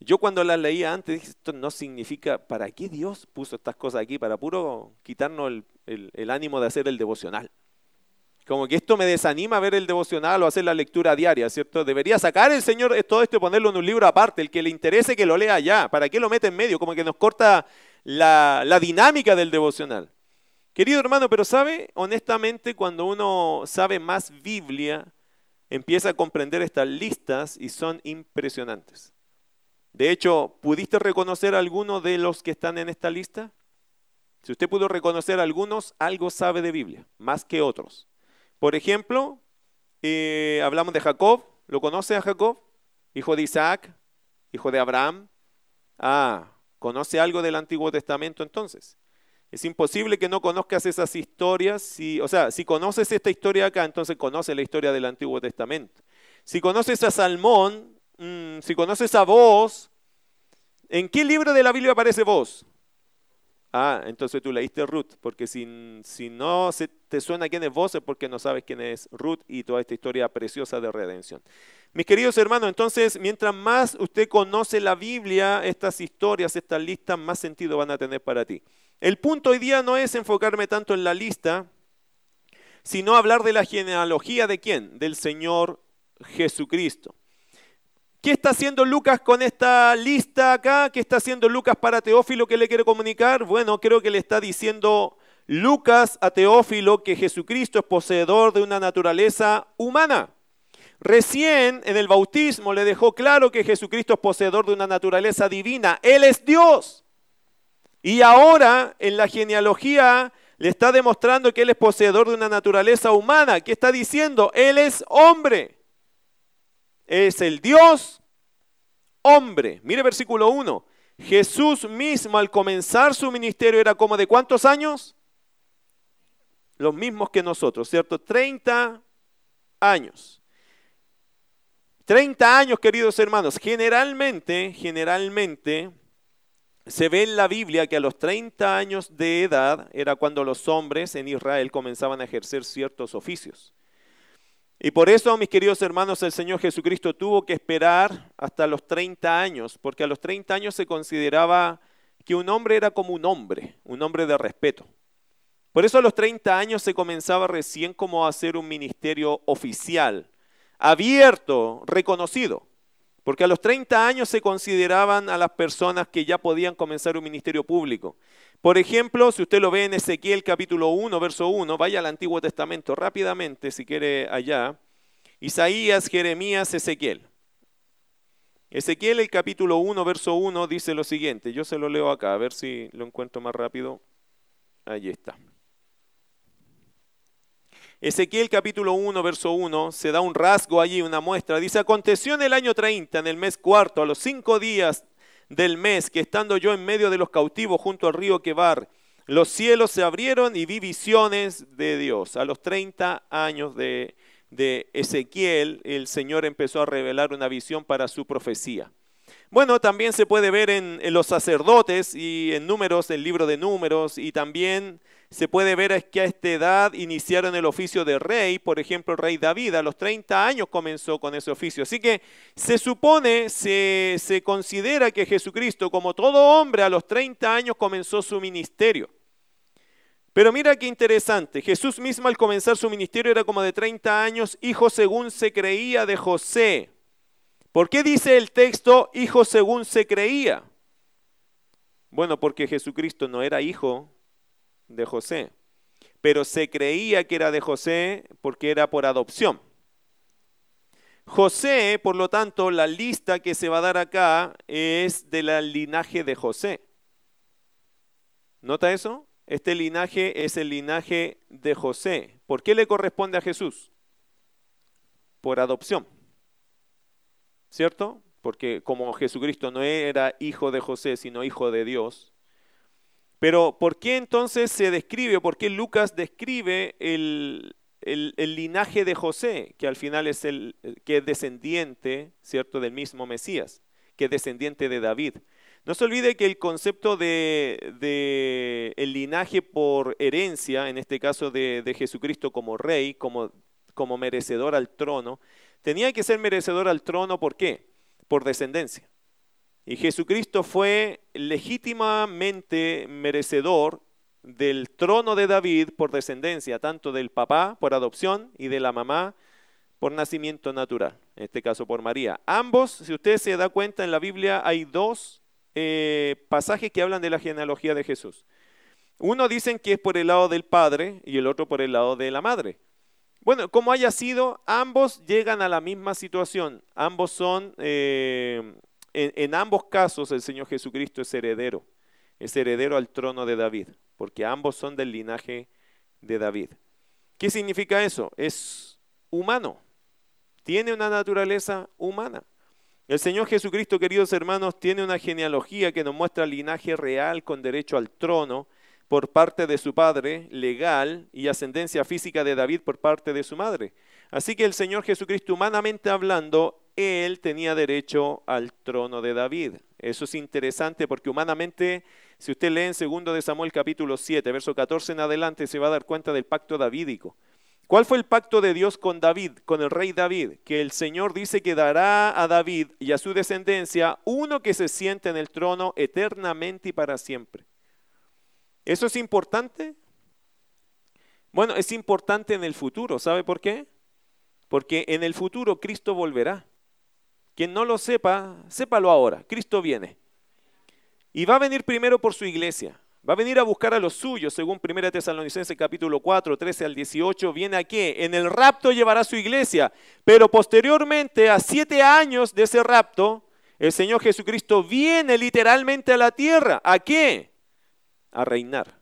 [SPEAKER 1] Yo cuando las leía antes dije, esto no significa, ¿para qué Dios puso estas cosas aquí? Para puro quitarnos el, el ánimo de hacer el devocional. Como que esto me desanima a ver el devocional o hacer la lectura diaria, ¿cierto? Debería sacar el Señor todo esto y ponerlo en un libro aparte, el que le interese que lo lea ya. ¿Para qué lo mete en medio? Como que nos corta la, dinámica del devocional. Querido hermano, pero sabe, honestamente, cuando uno sabe más Biblia, empieza a comprender estas listas y son impresionantes. De hecho, ¿pudiste reconocer a alguno de los que están en esta lista? Si usted pudo reconocer algunos, algo sabe de Biblia, más que otros. Por ejemplo, eh, hablamos de Jacob. ¿Lo conoce a Jacob? Hijo de Isaac, hijo de Abraham. Ah, ¿conoce algo del Antiguo Testamento entonces? Es imposible que no conozcas esas historias. Si, o sea, si conoces esta historia acá, entonces conoces la historia del Antiguo Testamento. Si conoces a Salmón, mm, si conoces a vos, ¿en qué libro de la Biblia aparece vos? Ah, entonces tú leíste Ruth, porque si, no se te suena quién es vos es porque no sabes quién es Ruth y toda esta historia preciosa de redención. Mis queridos hermanos, entonces, mientras más usted conoce la Biblia, estas historias, estas listas, más sentido van a tener para ti. El punto hoy día no es enfocarme tanto en la lista, sino hablar de la genealogía de quién? Del Señor Jesucristo. ¿Qué está haciendo Lucas con esta lista acá? ¿Qué está haciendo Lucas para Teófilo que le quiere comunicar? Bueno, creo que le está diciendo Lucas a Teófilo que Jesucristo es poseedor de una naturaleza humana. Recién en el bautismo le dejó claro que Jesucristo es poseedor de una naturaleza divina. Él es Dios. Y ahora en la genealogía le está demostrando que Él es poseedor de una naturaleza humana. ¿Qué está diciendo? Él es hombre es el Dios hombre. Mire versículo 1. Jesús mismo al comenzar su ministerio era como de cuántos años? Los mismos que nosotros, ¿cierto? 30 años. 30 años, queridos hermanos. Generalmente, generalmente, se ve en la Biblia que a los 30 años de edad era cuando los hombres en Israel comenzaban a ejercer ciertos oficios. Y por eso, mis queridos hermanos, el Señor Jesucristo tuvo que esperar hasta los 30 años, porque a los 30 años se consideraba que un hombre era como un hombre, un hombre de respeto. Por eso a los 30 años se comenzaba recién como a hacer un ministerio oficial, abierto, reconocido. Porque a los 30 años se consideraban a las personas que ya podían comenzar un ministerio público. Por ejemplo, si usted lo ve en Ezequiel capítulo 1, verso 1, vaya al Antiguo Testamento rápidamente, si quiere allá. Isaías, Jeremías, Ezequiel. Ezequiel el capítulo 1, verso 1 dice lo siguiente. Yo se lo leo acá, a ver si lo encuentro más rápido. Ahí está. Ezequiel capítulo 1, verso 1, se da un rasgo allí, una muestra. Dice, aconteció en el año 30, en el mes cuarto, a los cinco días del mes, que estando yo en medio de los cautivos junto al río Quebar, los cielos se abrieron y vi visiones de Dios. A los 30 años de, de Ezequiel, el Señor empezó a revelar una visión para su profecía. Bueno, también se puede ver en, en los sacerdotes y en números, el libro de números, y también se puede ver que a esta edad iniciaron el oficio de rey, por ejemplo, el rey David, a los 30 años comenzó con ese oficio. Así que se supone, se, se considera que Jesucristo, como todo hombre, a los 30 años comenzó su ministerio. Pero mira qué interesante, Jesús mismo al comenzar su ministerio era como de 30 años, hijo según se creía de José. ¿Por qué dice el texto hijo según se creía? Bueno, porque Jesucristo no era hijo de José, pero se creía que era de José porque era por adopción. José, por lo tanto, la lista que se va a dar acá es de la linaje de José. ¿Nota eso? Este linaje es el linaje de José. ¿Por qué le corresponde a Jesús? Por adopción. ¿Cierto? Porque como Jesucristo no era hijo de José, sino hijo de Dios, pero ¿por qué entonces se describe, por qué Lucas describe el, linaje de José, que al final es el que es descendiente, ¿cierto?, del mismo Mesías, que es descendiente de David. No se olvide que el concepto de, el linaje por herencia, en este caso de, de Jesucristo como rey, como, como merecedor al trono, tenía que ser merecedor al trono, ¿por qué? Por descendencia. Y Jesucristo fue legítimamente merecedor del trono de David por descendencia, tanto del papá por adopción y de la mamá por nacimiento natural, en este caso por María. Ambos, si usted se da cuenta, en la Biblia hay dos eh, pasajes que hablan de la genealogía de Jesús. Uno dicen que es por el lado del padre y el otro por el lado de la madre. Bueno, como haya sido, ambos llegan a la misma situación. Ambos son eh, en, ambos casos el Señor Jesucristo es heredero, es heredero al trono de David, porque ambos son del linaje de David. ¿Qué significa eso? Es humano, tiene una naturaleza humana. El Señor Jesucristo, queridos hermanos, tiene una genealogía que nos muestra el linaje real con derecho al trono por parte de su padre, legal, y ascendencia física de David por parte de su madre. Así que el Señor Jesucristo, humanamente hablando, él tenía derecho al trono de David. Eso es interesante porque humanamente, si usted lee en 2 de Samuel capítulo 7, verso 14 en adelante, se va a dar cuenta del pacto davídico. ¿Cuál fue el pacto de Dios con David, con el rey David? Que el Señor dice que dará a David y a su descendencia uno que se siente en el trono eternamente y para siempre. ¿Eso es importante? Bueno, es importante en el futuro. ¿Sabe por qué? Porque en el futuro Cristo volverá. Quien no lo sepa, sépalo ahora. Cristo viene. Y va a venir primero por su iglesia. Va a venir a buscar a los suyos, según 1 Tesalonicenses capítulo 4, 13 al 18. Viene a qué? En el rapto llevará a su iglesia. Pero posteriormente, a siete años de ese rapto, el Señor Jesucristo viene literalmente a la tierra. ¿A qué? A reinar.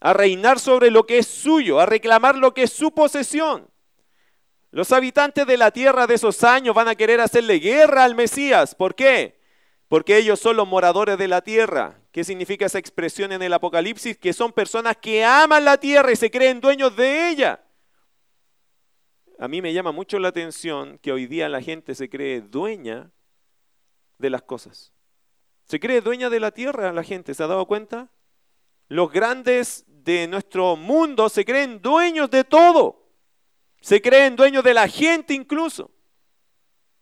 [SPEAKER 1] A reinar sobre lo que es suyo, a reclamar lo que es su posesión. Los habitantes de la tierra de esos años van a querer hacerle guerra al Mesías. ¿Por qué? Porque ellos son los moradores de la tierra. ¿Qué significa esa expresión en el Apocalipsis? Que son personas que aman la tierra y se creen dueños de ella. A mí me llama mucho la atención que hoy día la gente se cree dueña de las cosas. Se cree dueña de la tierra la gente, ¿se ha dado cuenta? Los grandes de nuestro mundo se creen dueños de todo. Se creen dueños de la gente incluso.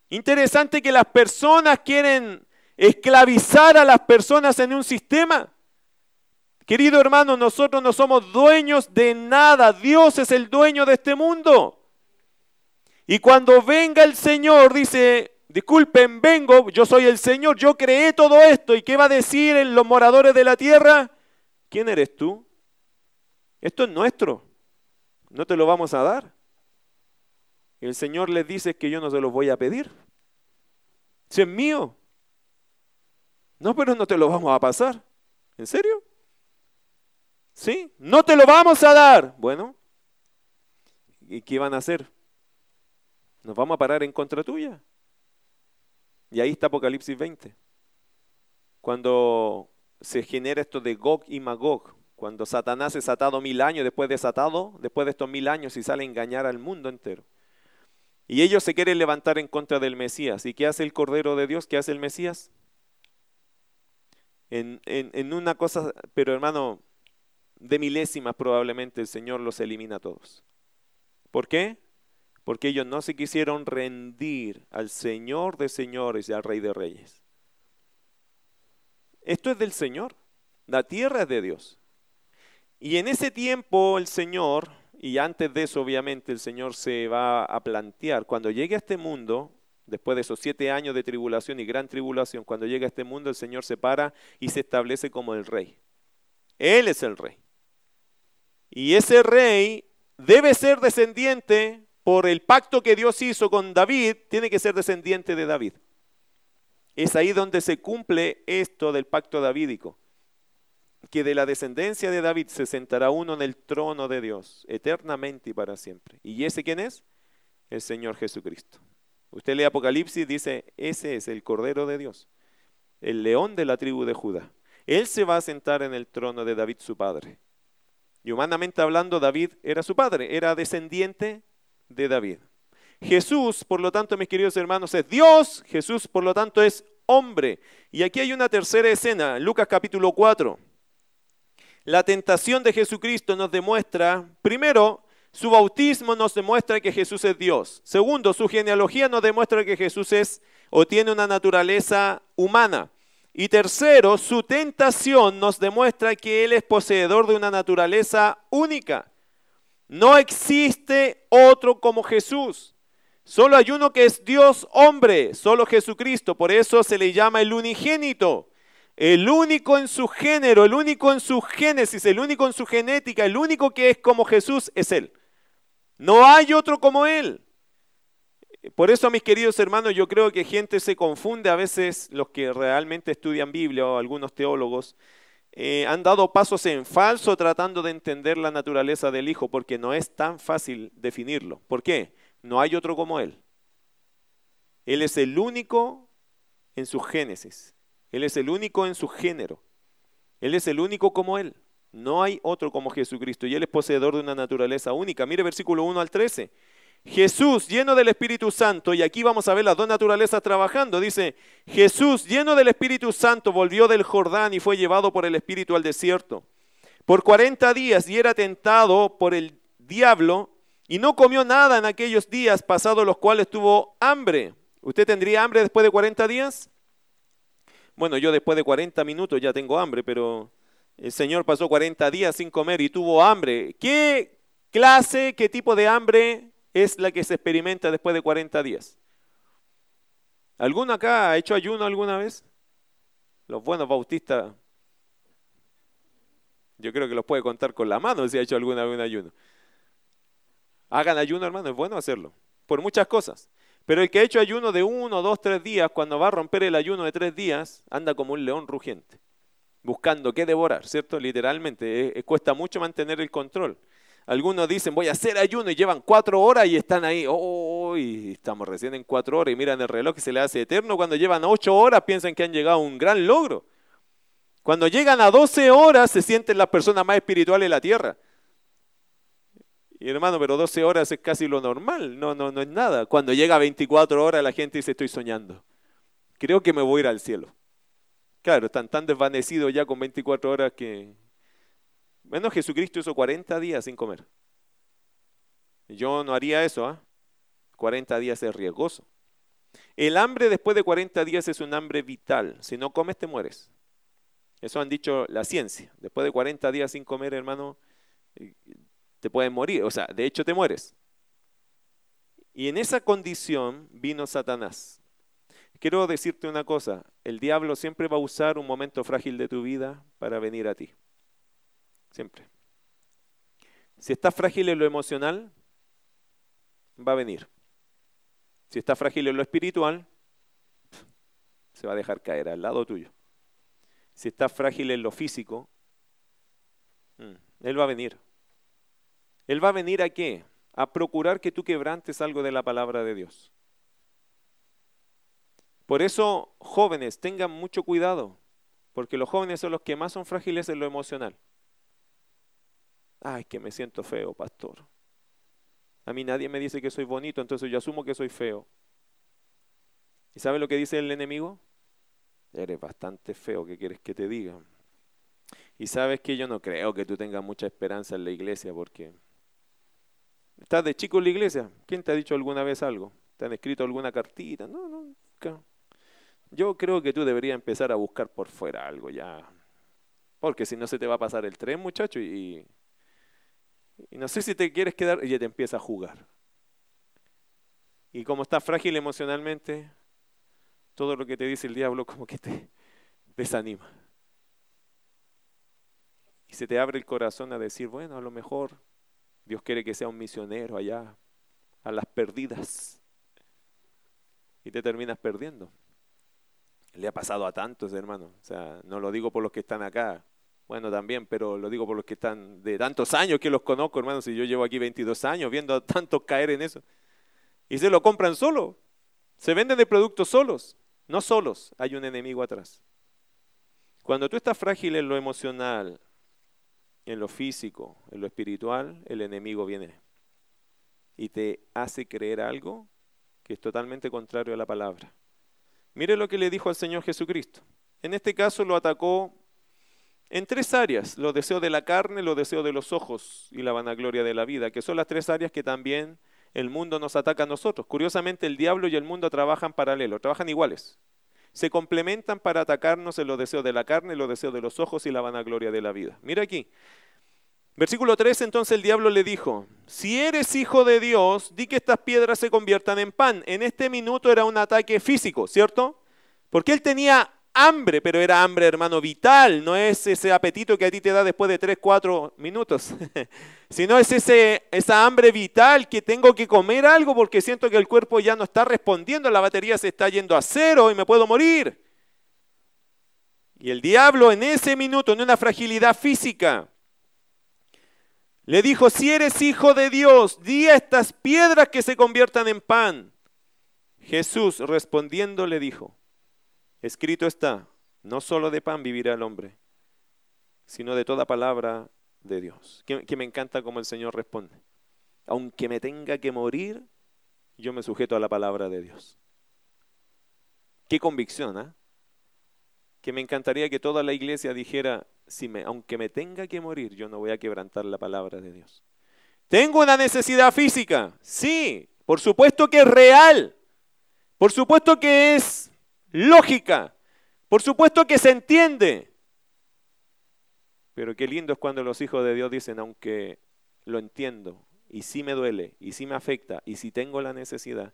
[SPEAKER 1] Interesante que las personas quieren esclavizar a las personas en un sistema. Querido hermano, nosotros no somos dueños de nada. Dios es el dueño de este mundo. Y cuando venga el Señor, dice, disculpen, vengo, yo soy el Señor, yo creé todo esto. ¿Y qué va a decir en los moradores de la tierra? ¿Quién eres tú? Esto es nuestro, no te lo vamos a dar. El Señor les dice que yo no se los voy a pedir. Si es mío. No, pero no te lo vamos a pasar. ¿En serio? ¿Sí? No te lo vamos a dar. Bueno, ¿y qué van a hacer? Nos vamos a parar en contra tuya. Y ahí está Apocalipsis 20. Cuando se genera esto de Gog y Magog, cuando Satanás es atado mil años, después desatado, después de estos mil años y sale a engañar al mundo entero. Y ellos se quieren levantar en contra del Mesías. ¿Y qué hace el Cordero de Dios? ¿Qué hace el Mesías? En, en una cosa, pero hermano, de milésimas probablemente el Señor los elimina a todos. ¿Por qué? Porque ellos no se quisieron rendir al Señor de señores y al Rey de reyes. Esto es del Señor. La tierra es de Dios. Y en ese tiempo el Señor, y antes de eso obviamente el Señor se va a plantear, cuando llegue a este mundo, después de esos siete años de tribulación y gran tribulación, cuando llegue a este mundo el Señor se para y se establece como el rey. Él es el rey. Y ese rey debe ser descendiente por el pacto que Dios hizo con David, tiene que ser descendiente de David. Es ahí donde se cumple esto del pacto davídico, que de la descendencia de David se sentará uno en el trono de Dios, eternamente y para siempre. ¿Y ese quién es? El Señor Jesucristo. Usted lee Apocalipsis, dice, ese es el Cordero de Dios, el león de la tribu de Judá. Él se va a sentar en el trono de David su padre. Y humanamente hablando, David era su padre, era descendiente de David. Jesús, por lo tanto, mis queridos hermanos, es Dios, Jesús, por lo tanto, es hombre. Y aquí hay una tercera escena, Lucas capítulo 4. La tentación de Jesucristo nos demuestra, primero, su bautismo nos demuestra que Jesús es Dios. Segundo, su genealogía nos demuestra que Jesús es o tiene una naturaleza humana. Y tercero, su tentación nos demuestra que Él es poseedor de una naturaleza única. No existe otro como Jesús. Solo hay uno que es Dios hombre, solo Jesucristo. Por eso se le llama el unigénito. El único en su género, el único en su génesis, el único en su genética, el único que es como Jesús es Él. No hay otro como Él. Por eso, mis queridos hermanos, yo creo que gente se confunde a veces, los que realmente estudian Biblia o algunos teólogos, eh, han dado pasos en falso tratando de entender la naturaleza del Hijo, porque no es tan fácil definirlo. ¿Por qué? No hay otro como Él. Él es el único en su génesis. Él es el único en su género. Él es el único como Él. No hay otro como Jesucristo. Y Él es poseedor de una naturaleza única. Mire versículo 1 al 13. Jesús lleno del Espíritu Santo, y aquí vamos a ver las dos naturalezas trabajando, dice, Jesús lleno del Espíritu Santo volvió del Jordán y fue llevado por el Espíritu al desierto. Por cuarenta días y era tentado por el diablo y no comió nada en aquellos días pasados los cuales tuvo hambre. ¿Usted tendría hambre después de cuarenta días? Bueno, yo después de cuarenta minutos ya tengo hambre, pero el Señor pasó cuarenta días sin comer y tuvo hambre. ¿Qué clase, qué tipo de hambre es la que se experimenta después de 40 días. ¿Alguno acá ha hecho ayuno alguna vez? Los buenos bautistas, yo creo que los puede contar con la mano si ha hecho alguna vez un ayuno. Hagan ayuno, hermano, es bueno hacerlo, por muchas cosas. Pero el que ha hecho ayuno de uno, dos, tres días, cuando va a romper el ayuno de tres días, anda como un león rugiente, buscando qué devorar, ¿cierto? Literalmente, eh, eh, cuesta mucho mantener el control. Algunos dicen, voy a hacer ayuno y llevan cuatro horas y están ahí. Oh, estamos recién en cuatro horas y miran el reloj y se le hace eterno. Cuando llevan ocho horas piensan que han llegado a un gran logro. Cuando llegan a doce horas se sienten las personas más espirituales de la tierra. Y hermano, pero doce horas es casi lo normal, no, no, no es nada. Cuando llega a 24 horas la gente dice, estoy soñando. Creo que me voy a ir al cielo. Claro, están tan desvanecidos ya con 24 horas que bueno, Jesucristo hizo 40 días sin comer. Yo no haría eso, ¿ah? 40 días es riesgoso. El hambre después de 40 días es un hambre vital. Si no comes, te mueres. Eso han dicho la ciencia. Después de 40 días sin comer, hermano, te puedes morir. O sea, de hecho te mueres. Y en esa condición vino Satanás. Quiero decirte una cosa, el diablo siempre va a usar un momento frágil de tu vida para venir a ti. Siempre. Si estás frágil en lo emocional, va a venir. Si estás frágil en lo espiritual, se va a dejar caer al lado tuyo. Si estás frágil en lo físico, mm, Él va a venir. Él va a venir a qué? A procurar que tú quebrantes algo de la palabra de Dios. Por eso, jóvenes, tengan mucho cuidado, porque los jóvenes son los que más son frágiles en lo emocional. Ay, que me siento feo, pastor. A mí nadie me dice que soy bonito, entonces yo asumo que soy feo. ¿Y sabe lo que dice el enemigo? Eres bastante feo, ¿qué quieres que te diga? Y sabes que yo no creo que tú tengas mucha esperanza en la iglesia porque estás de chico en la iglesia. ¿Quién te ha dicho alguna vez algo? ¿Te han escrito alguna cartita? No, nunca. Yo creo que tú deberías empezar a buscar por fuera algo ya. Porque si no se te va a pasar el tren, muchacho, y, y no sé si te quieres quedar y ya te empieza a jugar. Y como estás frágil emocionalmente, todo lo que te dice el diablo como que te desanima. Y se te abre el corazón a decir, bueno, a lo mejor Dios quiere que sea un misionero allá, a las perdidas. Y te terminas perdiendo. Le ha pasado a tantos, hermanos. O sea, no lo digo por los que están acá. Bueno, también, pero lo digo por los que están de tantos años que los conozco, hermanos. Y yo llevo aquí 22 años viendo a tantos caer en eso. Y se lo compran solo. Se venden de productos solos. No solos, hay un enemigo atrás. Cuando tú estás frágil en lo emocional, en lo físico, en lo espiritual, el enemigo viene y te hace creer algo que es totalmente contrario a la palabra. Mire lo que le dijo al Señor Jesucristo. En este caso lo atacó en tres áreas, los deseos de la carne, los deseos de los ojos y la vanagloria de la vida, que son las tres áreas que también el mundo nos ataca a nosotros. Curiosamente, el diablo y el mundo trabajan paralelo, trabajan iguales. Se complementan para atacarnos en los deseos de la carne, los deseos de los ojos y la vanagloria de la vida. Mira aquí. Versículo 3, entonces el diablo le dijo, si eres hijo de Dios, di que estas piedras se conviertan en pan. En este minuto era un ataque físico, ¿cierto? Porque él tenía hambre, pero era hambre, hermano, vital. No es ese apetito que a ti te da después de 3, 4 minutos, sino es ese, esa hambre vital que tengo que comer algo porque siento que el cuerpo ya no está respondiendo, la batería se está yendo a cero y me puedo morir. Y el diablo en ese minuto, en una fragilidad física, le dijo, si eres hijo de Dios, di a estas piedras que se conviertan en pan. Jesús respondiendo le dijo, escrito está, no solo de pan vivirá el hombre, sino de toda palabra de Dios. Que, me encanta como el Señor responde. Aunque me tenga que morir, yo me sujeto a la palabra de Dios. Qué convicción, ¿ah? Que me encantaría que toda la iglesia dijera, si me, aunque me tenga que morir, yo no voy a quebrantar la palabra de Dios. ¿Tengo una necesidad física? Sí, por supuesto que es real. Por supuesto que es lógica. Por supuesto que se entiende. Pero qué lindo es cuando los hijos de Dios dicen, aunque lo entiendo, y si me duele, y si me afecta, y si tengo la necesidad,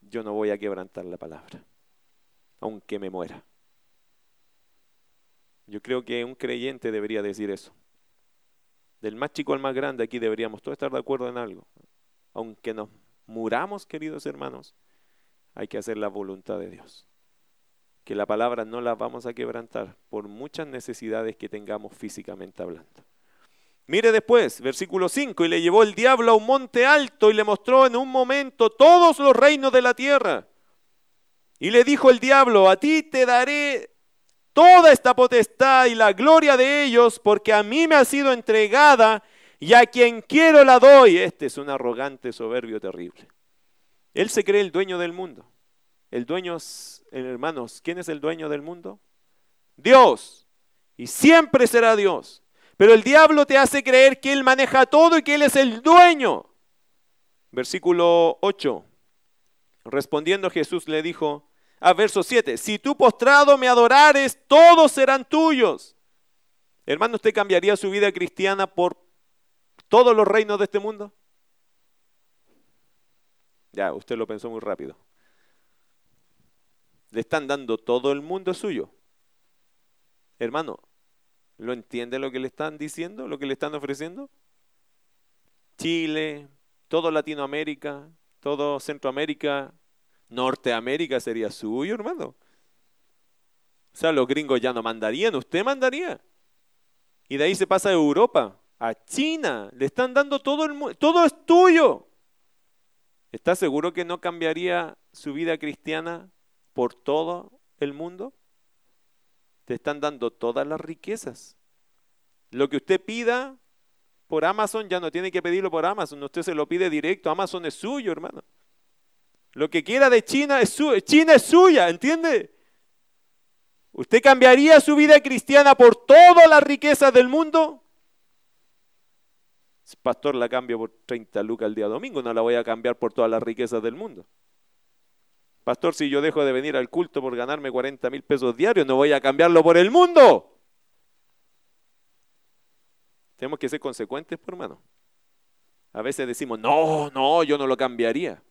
[SPEAKER 1] yo no voy a quebrantar la palabra, aunque me muera. Yo creo que un creyente debería decir eso. Del más chico al más grande aquí deberíamos todos estar de acuerdo en algo. Aunque nos muramos, queridos hermanos, hay que hacer la voluntad de Dios. Que la palabra no la vamos a quebrantar por muchas necesidades que tengamos físicamente hablando. Mire después, versículo 5, y le llevó el diablo a un monte alto y le mostró en un momento todos los reinos de la tierra. Y le dijo el diablo, a ti te daré toda esta potestad y la gloria de ellos, porque a mí me ha sido entregada y a quien quiero la doy. Este es un arrogante, soberbio, terrible. Él se cree el dueño del mundo. El dueño, hermanos, ¿quién es el dueño del mundo? Dios. Y siempre será Dios. Pero el diablo te hace creer que Él maneja todo y que Él es el dueño. Versículo 8. Respondiendo Jesús le dijo, a verso 7, si tú postrado me adorares, todos serán tuyos. Hermano, ¿usted cambiaría su vida cristiana por todos los reinos de este mundo? Ya, usted lo pensó muy rápido. Están dando todo el mundo suyo. Hermano, ¿lo entiende lo que le están diciendo, lo que le están ofreciendo? Chile, todo Latinoamérica, todo Centroamérica, Norteamérica sería suyo, hermano. O sea, los gringos ya no mandarían, usted mandaría. Y de ahí se pasa a Europa, a China, le están dando todo el mundo, todo es tuyo. ¿Está seguro que no cambiaría su vida cristiana por todo el mundo? Te están dando todas las riquezas. Lo que usted pida por Amazon ya no tiene que pedirlo por Amazon, usted se lo pide directo, Amazon es suyo, hermano. Lo que quiera de China es suyo, China es suya, ¿entiende? ¿Usted cambiaría su vida cristiana por todas las riquezas del mundo? Pastor, la cambio por 30 lucas el día domingo, no la voy a cambiar por todas las riquezas del mundo. Pastor, si yo dejo de venir al culto por ganarme 40 mil pesos diarios, no voy a cambiarlo por el mundo. Tenemos que ser consecuentes, por hermano. A veces decimos, no, no, yo no lo cambiaría.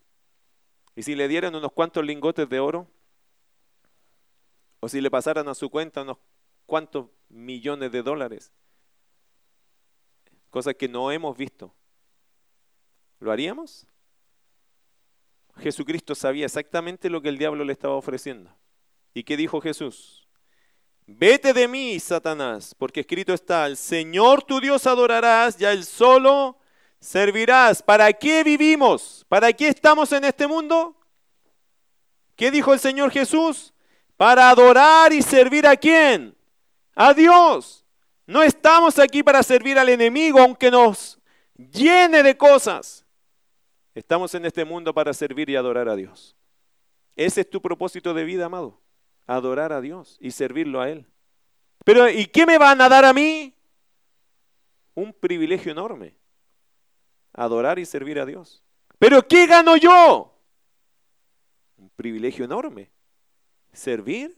[SPEAKER 1] ¿Y si le dieran unos cuantos lingotes de oro? O si le pasaran a su cuenta unos cuantos millones de dólares. Cosas que no hemos visto. ¿Lo haríamos? Jesucristo sabía exactamente lo que el diablo le estaba ofreciendo. ¿Y qué dijo Jesús? Vete de mí, Satanás, porque escrito está, al Señor tu Dios adorarás y Él solo servirás. ¿Para qué vivimos? ¿Para qué estamos en este mundo? ¿Qué dijo el Señor Jesús? Para adorar y servir a quién? A Dios. No estamos aquí para servir al enemigo, aunque nos llene de cosas. Estamos en este mundo para servir y adorar a Dios. Ese es tu propósito de vida, amado. Adorar a Dios y servirlo a Él. Pero ¿y qué me van a dar a mí? Un privilegio enorme. Adorar y servir a Dios. Pero ¿qué gano yo? Un privilegio enorme. Servir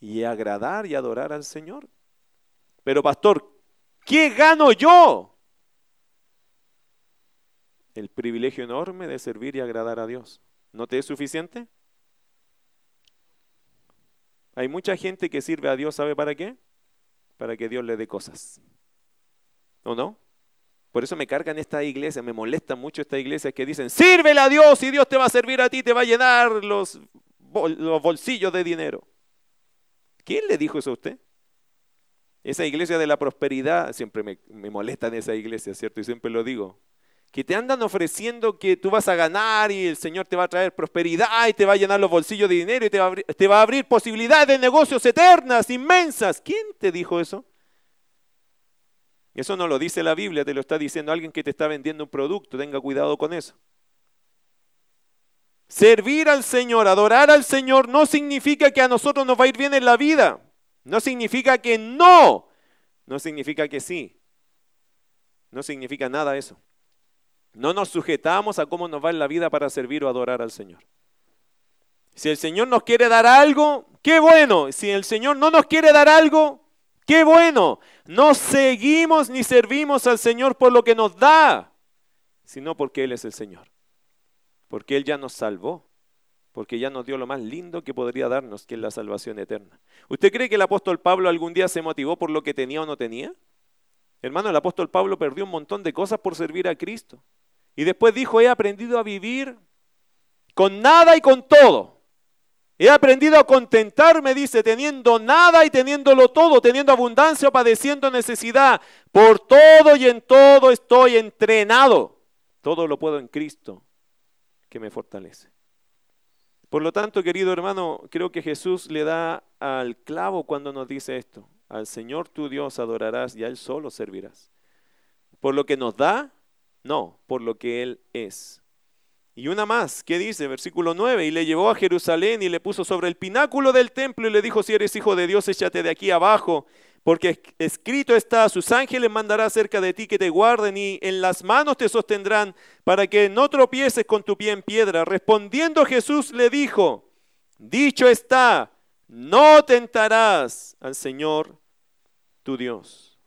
[SPEAKER 1] y agradar y adorar al Señor. Pero pastor, ¿qué gano yo? El privilegio enorme de servir y agradar a Dios. ¿No te es suficiente? Hay mucha gente que sirve a Dios, ¿sabe para qué? Para que Dios le dé cosas. ¿O no? Por eso me cargan esta iglesia, me molesta mucho esta iglesia que dicen, sírvele a Dios y Dios te va a servir a ti, te va a llenar los, los bolsillos de dinero. ¿Quién le dijo eso a usted? Esa iglesia de la prosperidad, siempre me, me molesta en esa iglesia, ¿cierto? Y siempre lo digo que te andan ofreciendo que tú vas a ganar y el Señor te va a traer prosperidad y te va a llenar los bolsillos de dinero y te va a abrir, posibilidades de negocios eternas, inmensas. ¿Quién te dijo eso? Eso no lo dice la Biblia, te lo está diciendo alguien que te está vendiendo un producto. Tenga cuidado con eso. Servir al Señor, adorar al Señor, no significa que a nosotros nos va a ir bien en la vida. No significa que no. No significa que sí. No significa nada eso. No nos sujetamos a cómo nos va en la vida para servir o adorar al Señor. Si el Señor nos quiere dar algo, qué bueno. Si el Señor no nos quiere dar algo, qué bueno. No seguimos ni servimos al Señor por lo que nos da, sino porque Él es el Señor. Porque Él ya nos salvó. Porque ya nos dio lo más lindo que podría darnos, que es la salvación eterna. ¿Usted cree que el apóstol Pablo algún día se motivó por lo que tenía o no tenía? Hermano, el apóstol Pablo perdió un montón de cosas por servir a Cristo. Y después dijo, he aprendido a vivir con nada y con todo. He aprendido a contentarme, dice, teniendo nada y teniéndolo todo, teniendo abundancia o padeciendo necesidad. Por todo y en todo estoy entrenado. Todo lo puedo en Cristo que me fortalece. Por lo tanto, querido hermano, creo que Jesús le da al clavo cuando nos dice esto. Al Señor tu Dios adorarás y a Él solo servirás. Por lo que nos da no, por lo que Él es. Y una más, ¿qué dice? Versículo 9, y le llevó a Jerusalén y le puso sobre el pináculo del templo y le dijo, si eres hijo de Dios, échate de aquí abajo, porque escrito está, sus ángeles mandará cerca de ti que te guarden y en las manos te sostendrán para que no tropieces con tu pie en piedra. Respondiendo Jesús le dijo, dicho está, no tentarás al Señor tu Dios.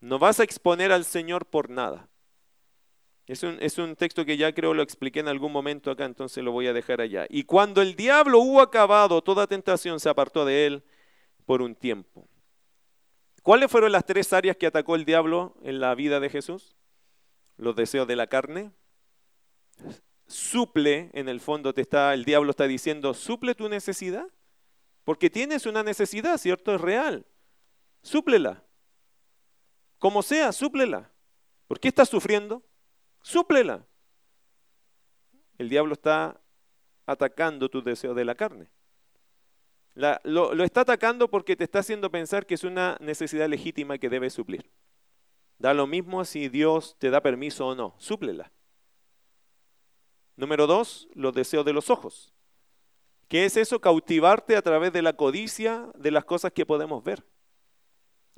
[SPEAKER 1] No vas a exponer al Señor por nada. Es un, es un, texto que ya creo lo expliqué en algún momento acá, entonces lo voy a dejar allá. Y cuando el diablo hubo acabado toda tentación, se apartó de él por un tiempo. ¿Cuáles fueron las tres áreas que atacó el diablo en la vida de Jesús? Los deseos de la carne. Suple, en el fondo te está, el diablo está diciendo, suple tu necesidad. Porque tienes una necesidad, ¿cierto? Es real. Súplela. Como sea, súplela. ¿Por qué estás sufriendo? Súplela. El diablo está atacando tus deseos de la carne. lo, lo, está atacando porque te está haciendo pensar que es una necesidad legítima que debes suplir. Da lo mismo si Dios te da permiso o no, súplela. Número dos, los deseos de los ojos. ¿Qué es eso? Cautivarte a través de la codicia de las cosas que podemos ver.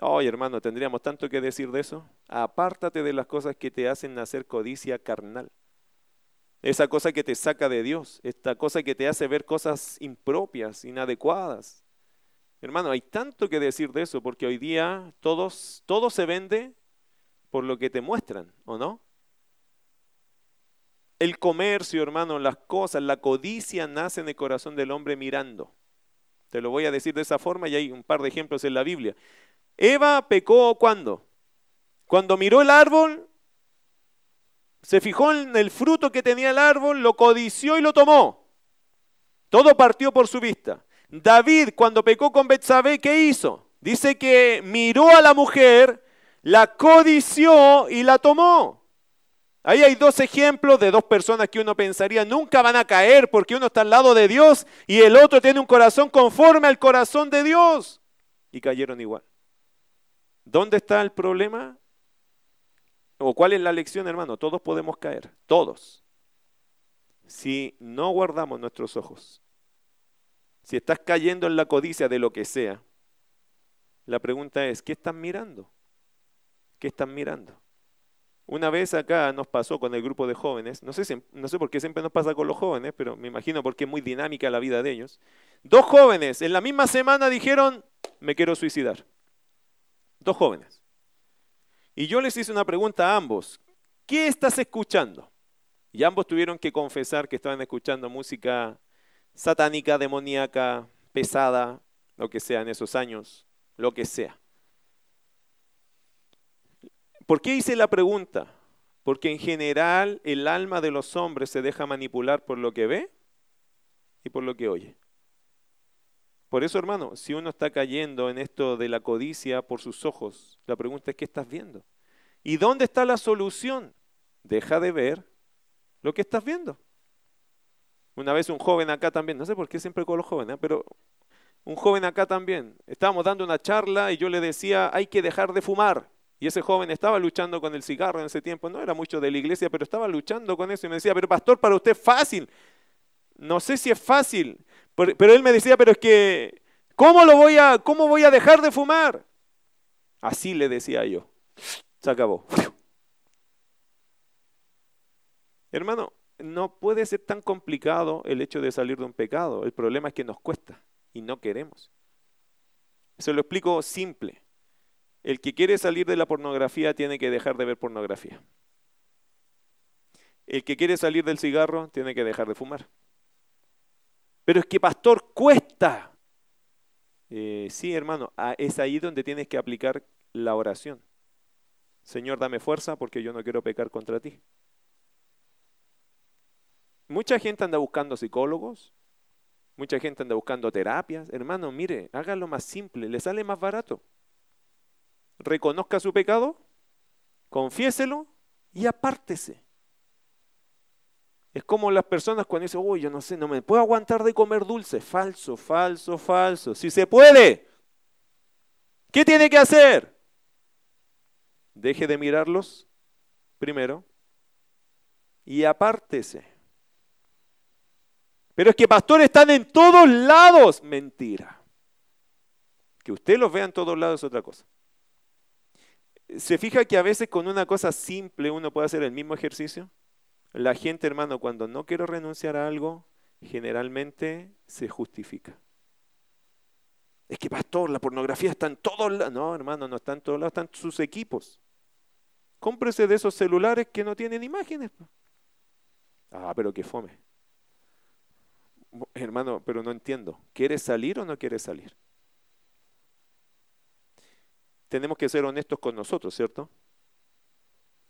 [SPEAKER 1] Oye, hermano, tendríamos tanto que decir de eso. Apártate de las cosas que te hacen nacer codicia carnal. Esa cosa que te saca de Dios, esta cosa que te hace ver cosas impropias, inadecuadas. Hermano, hay tanto que decir de eso, porque hoy día todos, todo se vende por lo que te muestran, ¿o no? El comercio, hermano, las cosas, la codicia nace en el corazón del hombre mirando. Te lo voy a decir de esa forma y hay un par de ejemplos en la Biblia. Eva pecó cuando? Cuando miró el árbol, se fijó en el fruto que tenía el árbol, lo codició y lo tomó. Todo partió por su vista. David, cuando pecó con Betsabé, ¿qué hizo? Dice que miró a la mujer, la codició y la tomó. Ahí hay dos ejemplos de dos personas que uno pensaría nunca van a caer porque uno está al lado de Dios y el otro tiene un corazón conforme al corazón de Dios. Y cayeron igual. ¿Dónde está el problema? ¿O cuál es la lección, hermano? Todos podemos caer, todos. Si no guardamos nuestros ojos, si estás cayendo en la codicia de lo que sea, la pregunta es, ¿qué están mirando? ¿Qué están mirando? Una vez acá nos pasó con el grupo de jóvenes, no sé, no sé por qué siempre nos pasa con los jóvenes, pero me imagino porque es muy dinámica la vida de ellos. Dos jóvenes en la misma semana dijeron, me quiero suicidar dos jóvenes. Y yo les hice una pregunta a ambos. ¿Qué estás escuchando? Y ambos tuvieron que confesar que estaban escuchando música satánica, demoníaca, pesada, lo que sea en esos años, lo que sea. ¿Por qué hice la pregunta? Porque en general el alma de los hombres se deja manipular por lo que ve y por lo que oye. Por eso, hermano, si uno está cayendo en esto de la codicia por sus ojos, la pregunta es, ¿qué estás viendo? ¿Y dónde está la solución? Deja de ver lo que estás viendo. Una vez un joven acá también, no sé por qué siempre con los jóvenes, ¿eh? pero un joven acá también, estábamos dando una charla y yo le decía, hay que dejar de fumar. Y ese joven estaba luchando con el cigarro en ese tiempo, no era mucho de la iglesia, pero estaba luchando con eso y me decía, pero pastor, para usted es fácil. No sé si es fácil, pero él me decía, pero es que, ¿cómo, lo voy a, ¿cómo voy a dejar de fumar? Así le decía yo. Se acabó. Hermano, no puede ser tan complicado el hecho de salir de un pecado. El problema es que nos cuesta y no queremos. Se lo explico simple. El que quiere salir de la pornografía tiene que dejar de ver pornografía. El que quiere salir del cigarro tiene que dejar de fumar. Pero es que pastor cuesta. Eh, sí, hermano, es ahí donde tienes que aplicar la oración. Señor, dame fuerza porque yo no quiero pecar contra ti. Mucha gente anda buscando psicólogos, mucha gente anda buscando terapias. Hermano, mire, hágalo más simple, le sale más barato. Reconozca su pecado, confiéselo y apártese. Es como las personas cuando dicen, uy, yo no sé, no me puedo aguantar de comer dulce. Falso, falso, falso. Si se puede, ¿qué tiene que hacer? Deje de mirarlos primero y apártese. Pero es que pastores están en todos lados. Mentira. Que usted los vea en todos lados es otra cosa. ¿Se fija que a veces con una cosa simple uno puede hacer el mismo ejercicio? La gente, hermano, cuando no quiero renunciar a algo, generalmente se justifica. Es que, pastor, la pornografía está en todos lados. No, hermano, no está en todos lados, están sus equipos. Cómprese de esos celulares que no tienen imágenes. Ah, pero qué fome. Hermano, pero no entiendo. ¿Quieres salir o no quieres salir? Tenemos que ser honestos con nosotros, ¿cierto?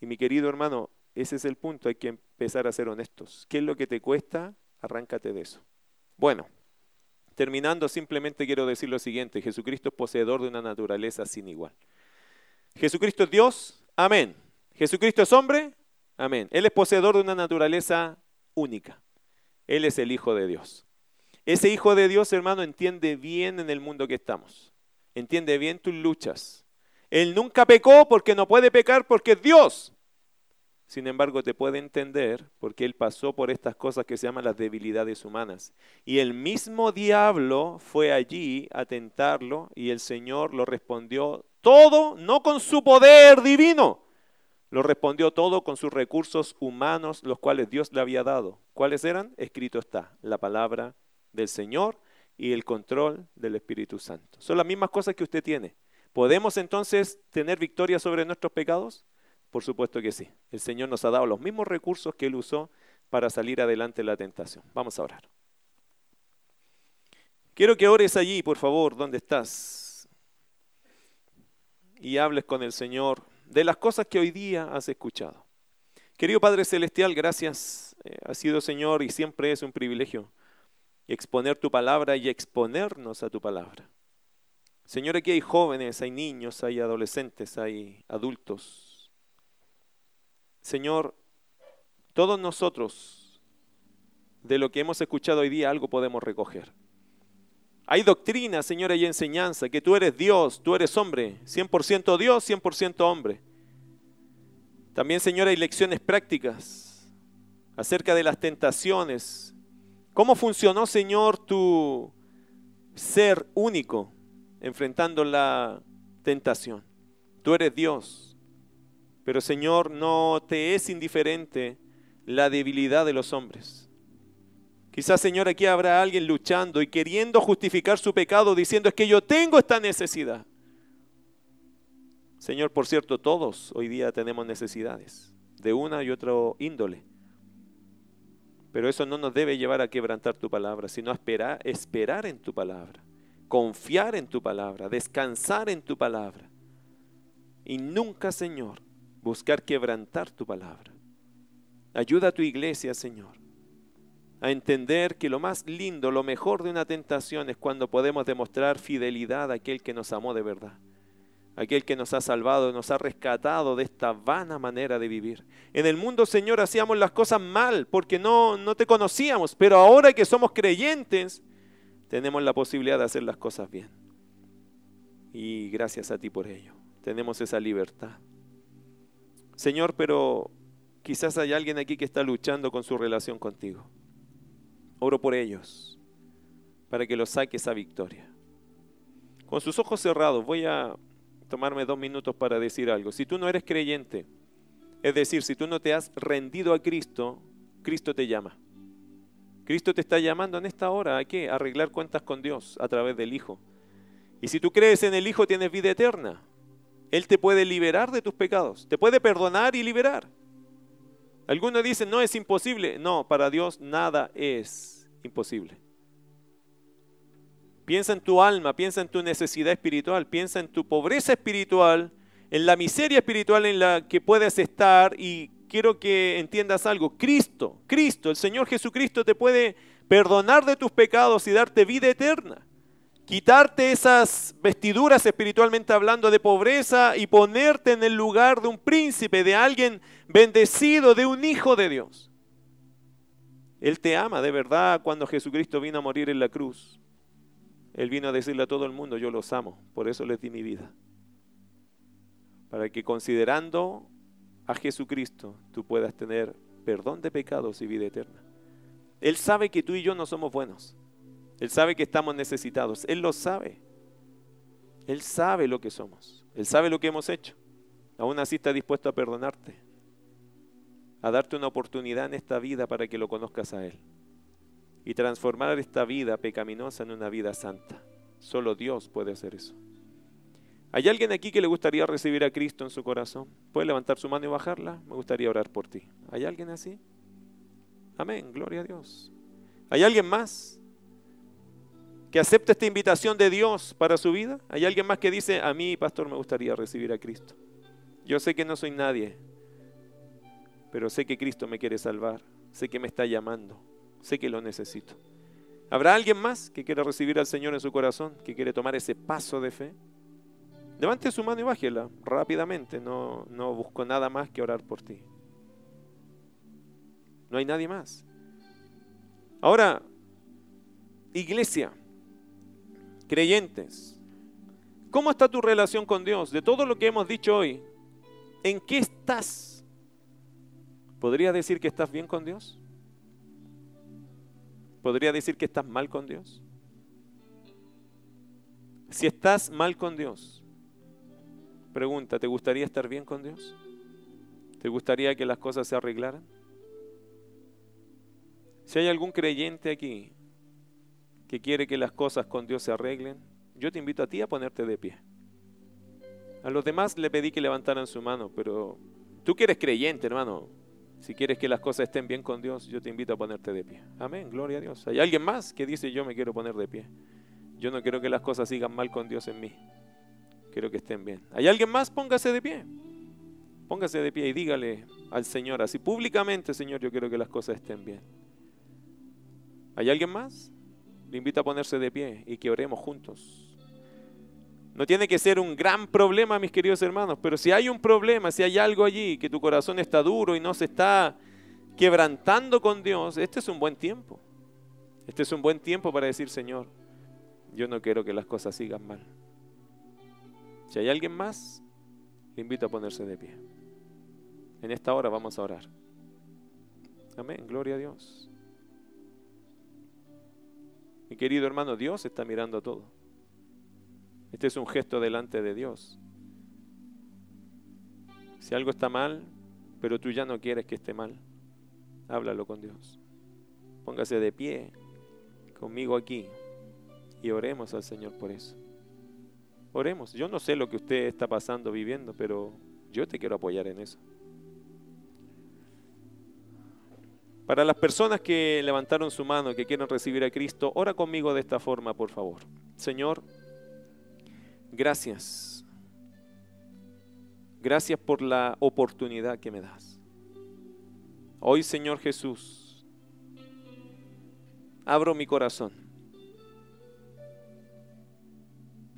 [SPEAKER 1] Y mi querido hermano, ese es el punto, hay que empezar a ser honestos. ¿Qué es lo que te cuesta? Arráncate de eso. Bueno, terminando, simplemente quiero decir lo siguiente, Jesucristo es poseedor de una naturaleza sin igual. Jesucristo es Dios, amén. Jesucristo es hombre, amén. Él es poseedor de una naturaleza única. Él es el Hijo de Dios. Ese Hijo de Dios, hermano, entiende bien en el mundo que estamos. Entiende bien tus luchas. Él nunca pecó porque no puede pecar porque es Dios. Sin embargo, te puede entender porque Él pasó por estas cosas que se llaman las debilidades humanas. Y el mismo diablo fue allí a tentarlo y el Señor lo respondió todo, no con su poder divino, lo respondió todo con sus recursos humanos, los cuales Dios le había dado. ¿Cuáles eran? Escrito está, la palabra del Señor y el control del Espíritu Santo. Son las mismas cosas que usted tiene. ¿Podemos entonces tener victoria sobre nuestros pecados? Por supuesto que sí. El Señor nos ha dado los mismos recursos que Él usó para salir adelante de la tentación. Vamos a orar. Quiero que ores allí, por favor, donde estás, y hables con el Señor de las cosas que hoy día has escuchado. Querido Padre Celestial, gracias. Eh, ha sido, Señor, y siempre es un privilegio exponer tu palabra y exponernos a tu palabra. Señor, aquí hay jóvenes, hay niños, hay adolescentes, hay adultos. Señor, todos nosotros, de lo que hemos escuchado hoy día, algo podemos recoger. Hay doctrina, Señor, hay enseñanza, que tú eres Dios, tú eres hombre, 100% Dios, 100% hombre. También, Señor, hay lecciones prácticas acerca de las tentaciones. ¿Cómo funcionó, Señor, tu ser único? enfrentando la tentación. Tú eres Dios, pero Señor, no te es indiferente la debilidad de los hombres. Quizás, Señor, aquí habrá alguien luchando y queriendo justificar su pecado diciendo es que yo tengo esta necesidad. Señor, por cierto, todos hoy día tenemos necesidades de una y otra índole. Pero eso no nos debe llevar a quebrantar tu palabra, sino a esperar, esperar en tu palabra confiar en tu palabra, descansar en tu palabra. Y nunca, Señor, buscar quebrantar tu palabra. Ayuda a tu iglesia, Señor, a entender que lo más lindo, lo mejor de una tentación es cuando podemos demostrar fidelidad a aquel que nos amó de verdad, aquel que nos ha salvado, nos ha rescatado de esta vana manera de vivir. En el mundo, Señor, hacíamos las cosas mal porque no, no te conocíamos, pero ahora que somos creyentes, tenemos la posibilidad de hacer las cosas bien. Y gracias a ti por ello. Tenemos esa libertad. Señor, pero quizás hay alguien aquí que está luchando con su relación contigo. Oro por ellos, para que los saques a victoria. Con sus ojos cerrados, voy a tomarme dos minutos para decir algo. Si tú no eres creyente, es decir, si tú no te has rendido a Cristo, Cristo te llama. Cristo te está llamando en esta hora a qué? A arreglar cuentas con Dios a través del Hijo. Y si tú crees en el Hijo tienes vida eterna. Él te puede liberar de tus pecados, te puede perdonar y liberar. Algunos dicen, no es imposible. No, para Dios nada es imposible. Piensa en tu alma, piensa en tu necesidad espiritual, piensa en tu pobreza espiritual, en la miseria espiritual en la que puedes estar y quiero que entiendas algo. Cristo, Cristo, el Señor Jesucristo te puede perdonar de tus pecados y darte vida eterna. Quitarte esas vestiduras espiritualmente hablando de pobreza y ponerte en el lugar de un príncipe, de alguien bendecido, de un hijo de Dios. Él te ama de verdad cuando Jesucristo vino a morir en la cruz. Él vino a decirle a todo el mundo, yo los amo, por eso les di mi vida. Para que considerando a Jesucristo, tú puedas tener perdón de pecados y vida eterna. Él sabe que tú y yo no somos buenos. Él sabe que estamos necesitados. Él lo sabe. Él sabe lo que somos. Él sabe lo que hemos hecho. Aún así está dispuesto a perdonarte. A darte una oportunidad en esta vida para que lo conozcas a Él. Y transformar esta vida pecaminosa en una vida santa. Solo Dios puede hacer eso. ¿Hay alguien aquí que le gustaría recibir a Cristo en su corazón? ¿Puede levantar su mano y bajarla? Me gustaría orar por ti. ¿Hay alguien así? Amén, gloria a Dios. ¿Hay alguien más que acepte esta invitación de Dios para su vida? ¿Hay alguien más que dice, a mí, pastor, me gustaría recibir a Cristo? Yo sé que no soy nadie, pero sé que Cristo me quiere salvar, sé que me está llamando, sé que lo necesito. ¿Habrá alguien más que quiera recibir al Señor en su corazón, que quiere tomar ese paso de fe? Levante su mano y bájela rápidamente, no, no busco nada más que orar por ti. No hay nadie más. Ahora, iglesia, creyentes, ¿cómo está tu relación con Dios? De todo lo que hemos dicho hoy, ¿en qué estás? ¿Podría decir que estás bien con Dios? ¿Podría decir que estás mal con Dios? Si estás mal con Dios, pregunta, ¿te gustaría estar bien con Dios? ¿Te gustaría que las cosas se arreglaran? Si hay algún creyente aquí que quiere que las cosas con Dios se arreglen, yo te invito a ti a ponerte de pie. A los demás le pedí que levantaran su mano, pero tú que eres creyente, hermano, si quieres que las cosas estén bien con Dios, yo te invito a ponerte de pie. Amén, gloria a Dios. ¿Hay alguien más que dice yo me quiero poner de pie? Yo no quiero que las cosas sigan mal con Dios en mí. Quiero que estén bien. ¿Hay alguien más? Póngase de pie. Póngase de pie y dígale al Señor así públicamente, Señor, yo quiero que las cosas estén bien. ¿Hay alguien más? Le invito a ponerse de pie y que oremos juntos. No tiene que ser un gran problema, mis queridos hermanos, pero si hay un problema, si hay algo allí, que tu corazón está duro y no se está quebrantando con Dios, este es un buen tiempo. Este es un buen tiempo para decir, Señor, yo no quiero que las cosas sigan mal. Si hay alguien más, le invito a ponerse de pie. En esta hora vamos a orar. Amén, gloria a Dios. Mi querido hermano, Dios está mirando todo. Este es un gesto delante de Dios. Si algo está mal, pero tú ya no quieres que esté mal, háblalo con Dios. Póngase de pie conmigo aquí y oremos al Señor por eso. Oremos. Yo no sé lo que usted está pasando, viviendo, pero yo te quiero apoyar en eso. Para las personas que levantaron su mano, que quieren recibir a Cristo, ora conmigo de esta forma, por favor. Señor, gracias. Gracias por la oportunidad que me das. Hoy, Señor Jesús, abro mi corazón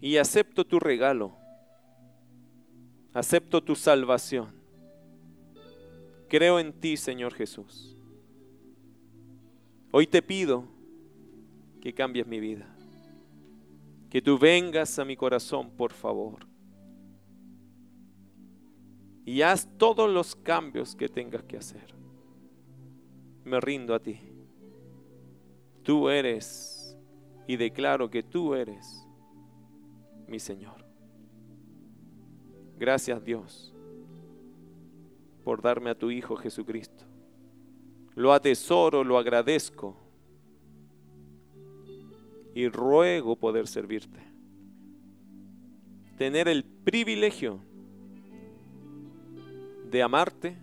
[SPEAKER 1] y acepto tu regalo. Acepto tu salvación. Creo en ti, Señor Jesús. Hoy te pido que cambies mi vida. Que tú vengas a mi corazón, por favor. Y haz todos los cambios que tengas que hacer. Me rindo a ti. Tú eres, y declaro que tú eres mi Señor. Gracias Dios por darme a tu Hijo Jesucristo lo atesoro, lo agradezco y ruego poder servirte. Tener el privilegio de amarte,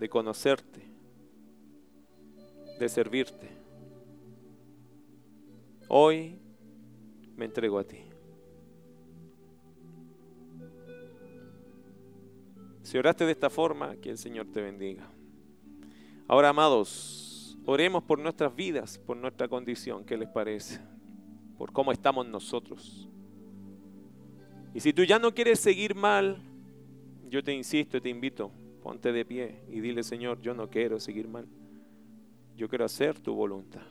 [SPEAKER 1] de conocerte, de servirte. Hoy me entrego a ti. Si oraste de esta forma, que el Señor te bendiga. Ahora, amados, oremos por nuestras vidas, por nuestra condición, ¿qué les parece? Por cómo estamos nosotros. Y si tú ya no quieres seguir mal, yo te insisto te invito, ponte de pie y dile, Señor, yo no quiero seguir mal. Yo quiero hacer tu voluntad.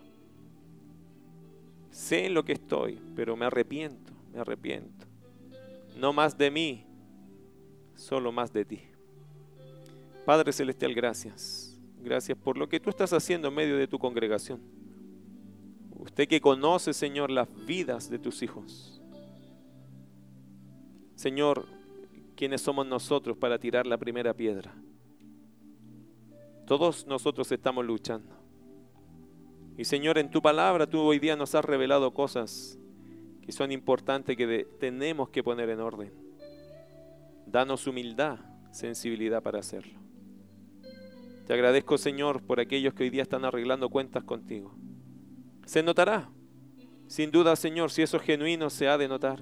[SPEAKER 1] Sé en lo que estoy, pero me arrepiento, me arrepiento. No más de mí, solo más de ti. Padre Celestial, gracias. Gracias por lo que tú estás haciendo en medio de tu congregación. Usted que conoce, Señor, las vidas de tus hijos. Señor, ¿quiénes somos nosotros para tirar la primera piedra? Todos nosotros estamos luchando. Y Señor, en tu palabra tú hoy día nos has revelado cosas que son importantes que tenemos que poner en orden. Danos humildad, sensibilidad para hacerlo. Te agradezco, Señor, por aquellos que hoy día están arreglando cuentas contigo. Se notará, sin duda, Señor, si eso es genuino, se ha de notar.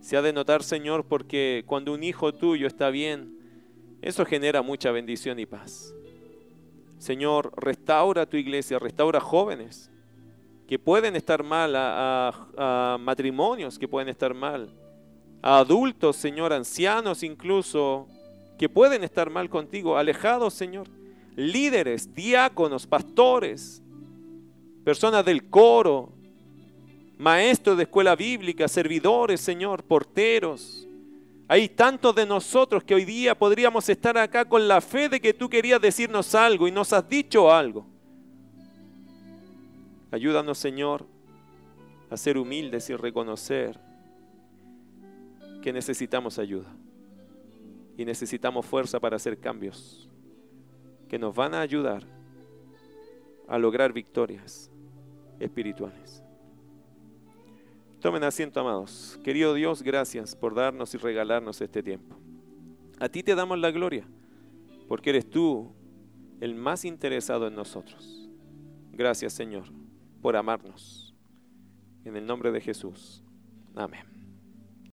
[SPEAKER 1] Se ha de notar, Señor, porque cuando un hijo tuyo está bien, eso genera mucha bendición y paz. Señor, restaura tu iglesia, restaura jóvenes que pueden estar mal, a, matrimonios que pueden estar mal, a adultos, Señor, ancianos incluso, que pueden estar mal contigo, alejados, Señor, líderes, diáconos, pastores, personas del coro, maestros de escuela bíblica, servidores, Señor, porteros. Hay tantos de nosotros que hoy día podríamos estar acá con la fe de que tú querías decirnos algo y nos has dicho algo. Ayúdanos, Señor, a ser humildes y reconocer que necesitamos ayuda y necesitamos fuerza para hacer cambios que nos van a ayudar a lograr victorias espirituales. Tomen asiento, amados. Querido Dios, gracias por darnos y regalarnos este tiempo. A ti te damos la gloria, porque eres tú el más interesado en nosotros. Gracias, Señor por amarnos. En el nombre de Jesús. Amén.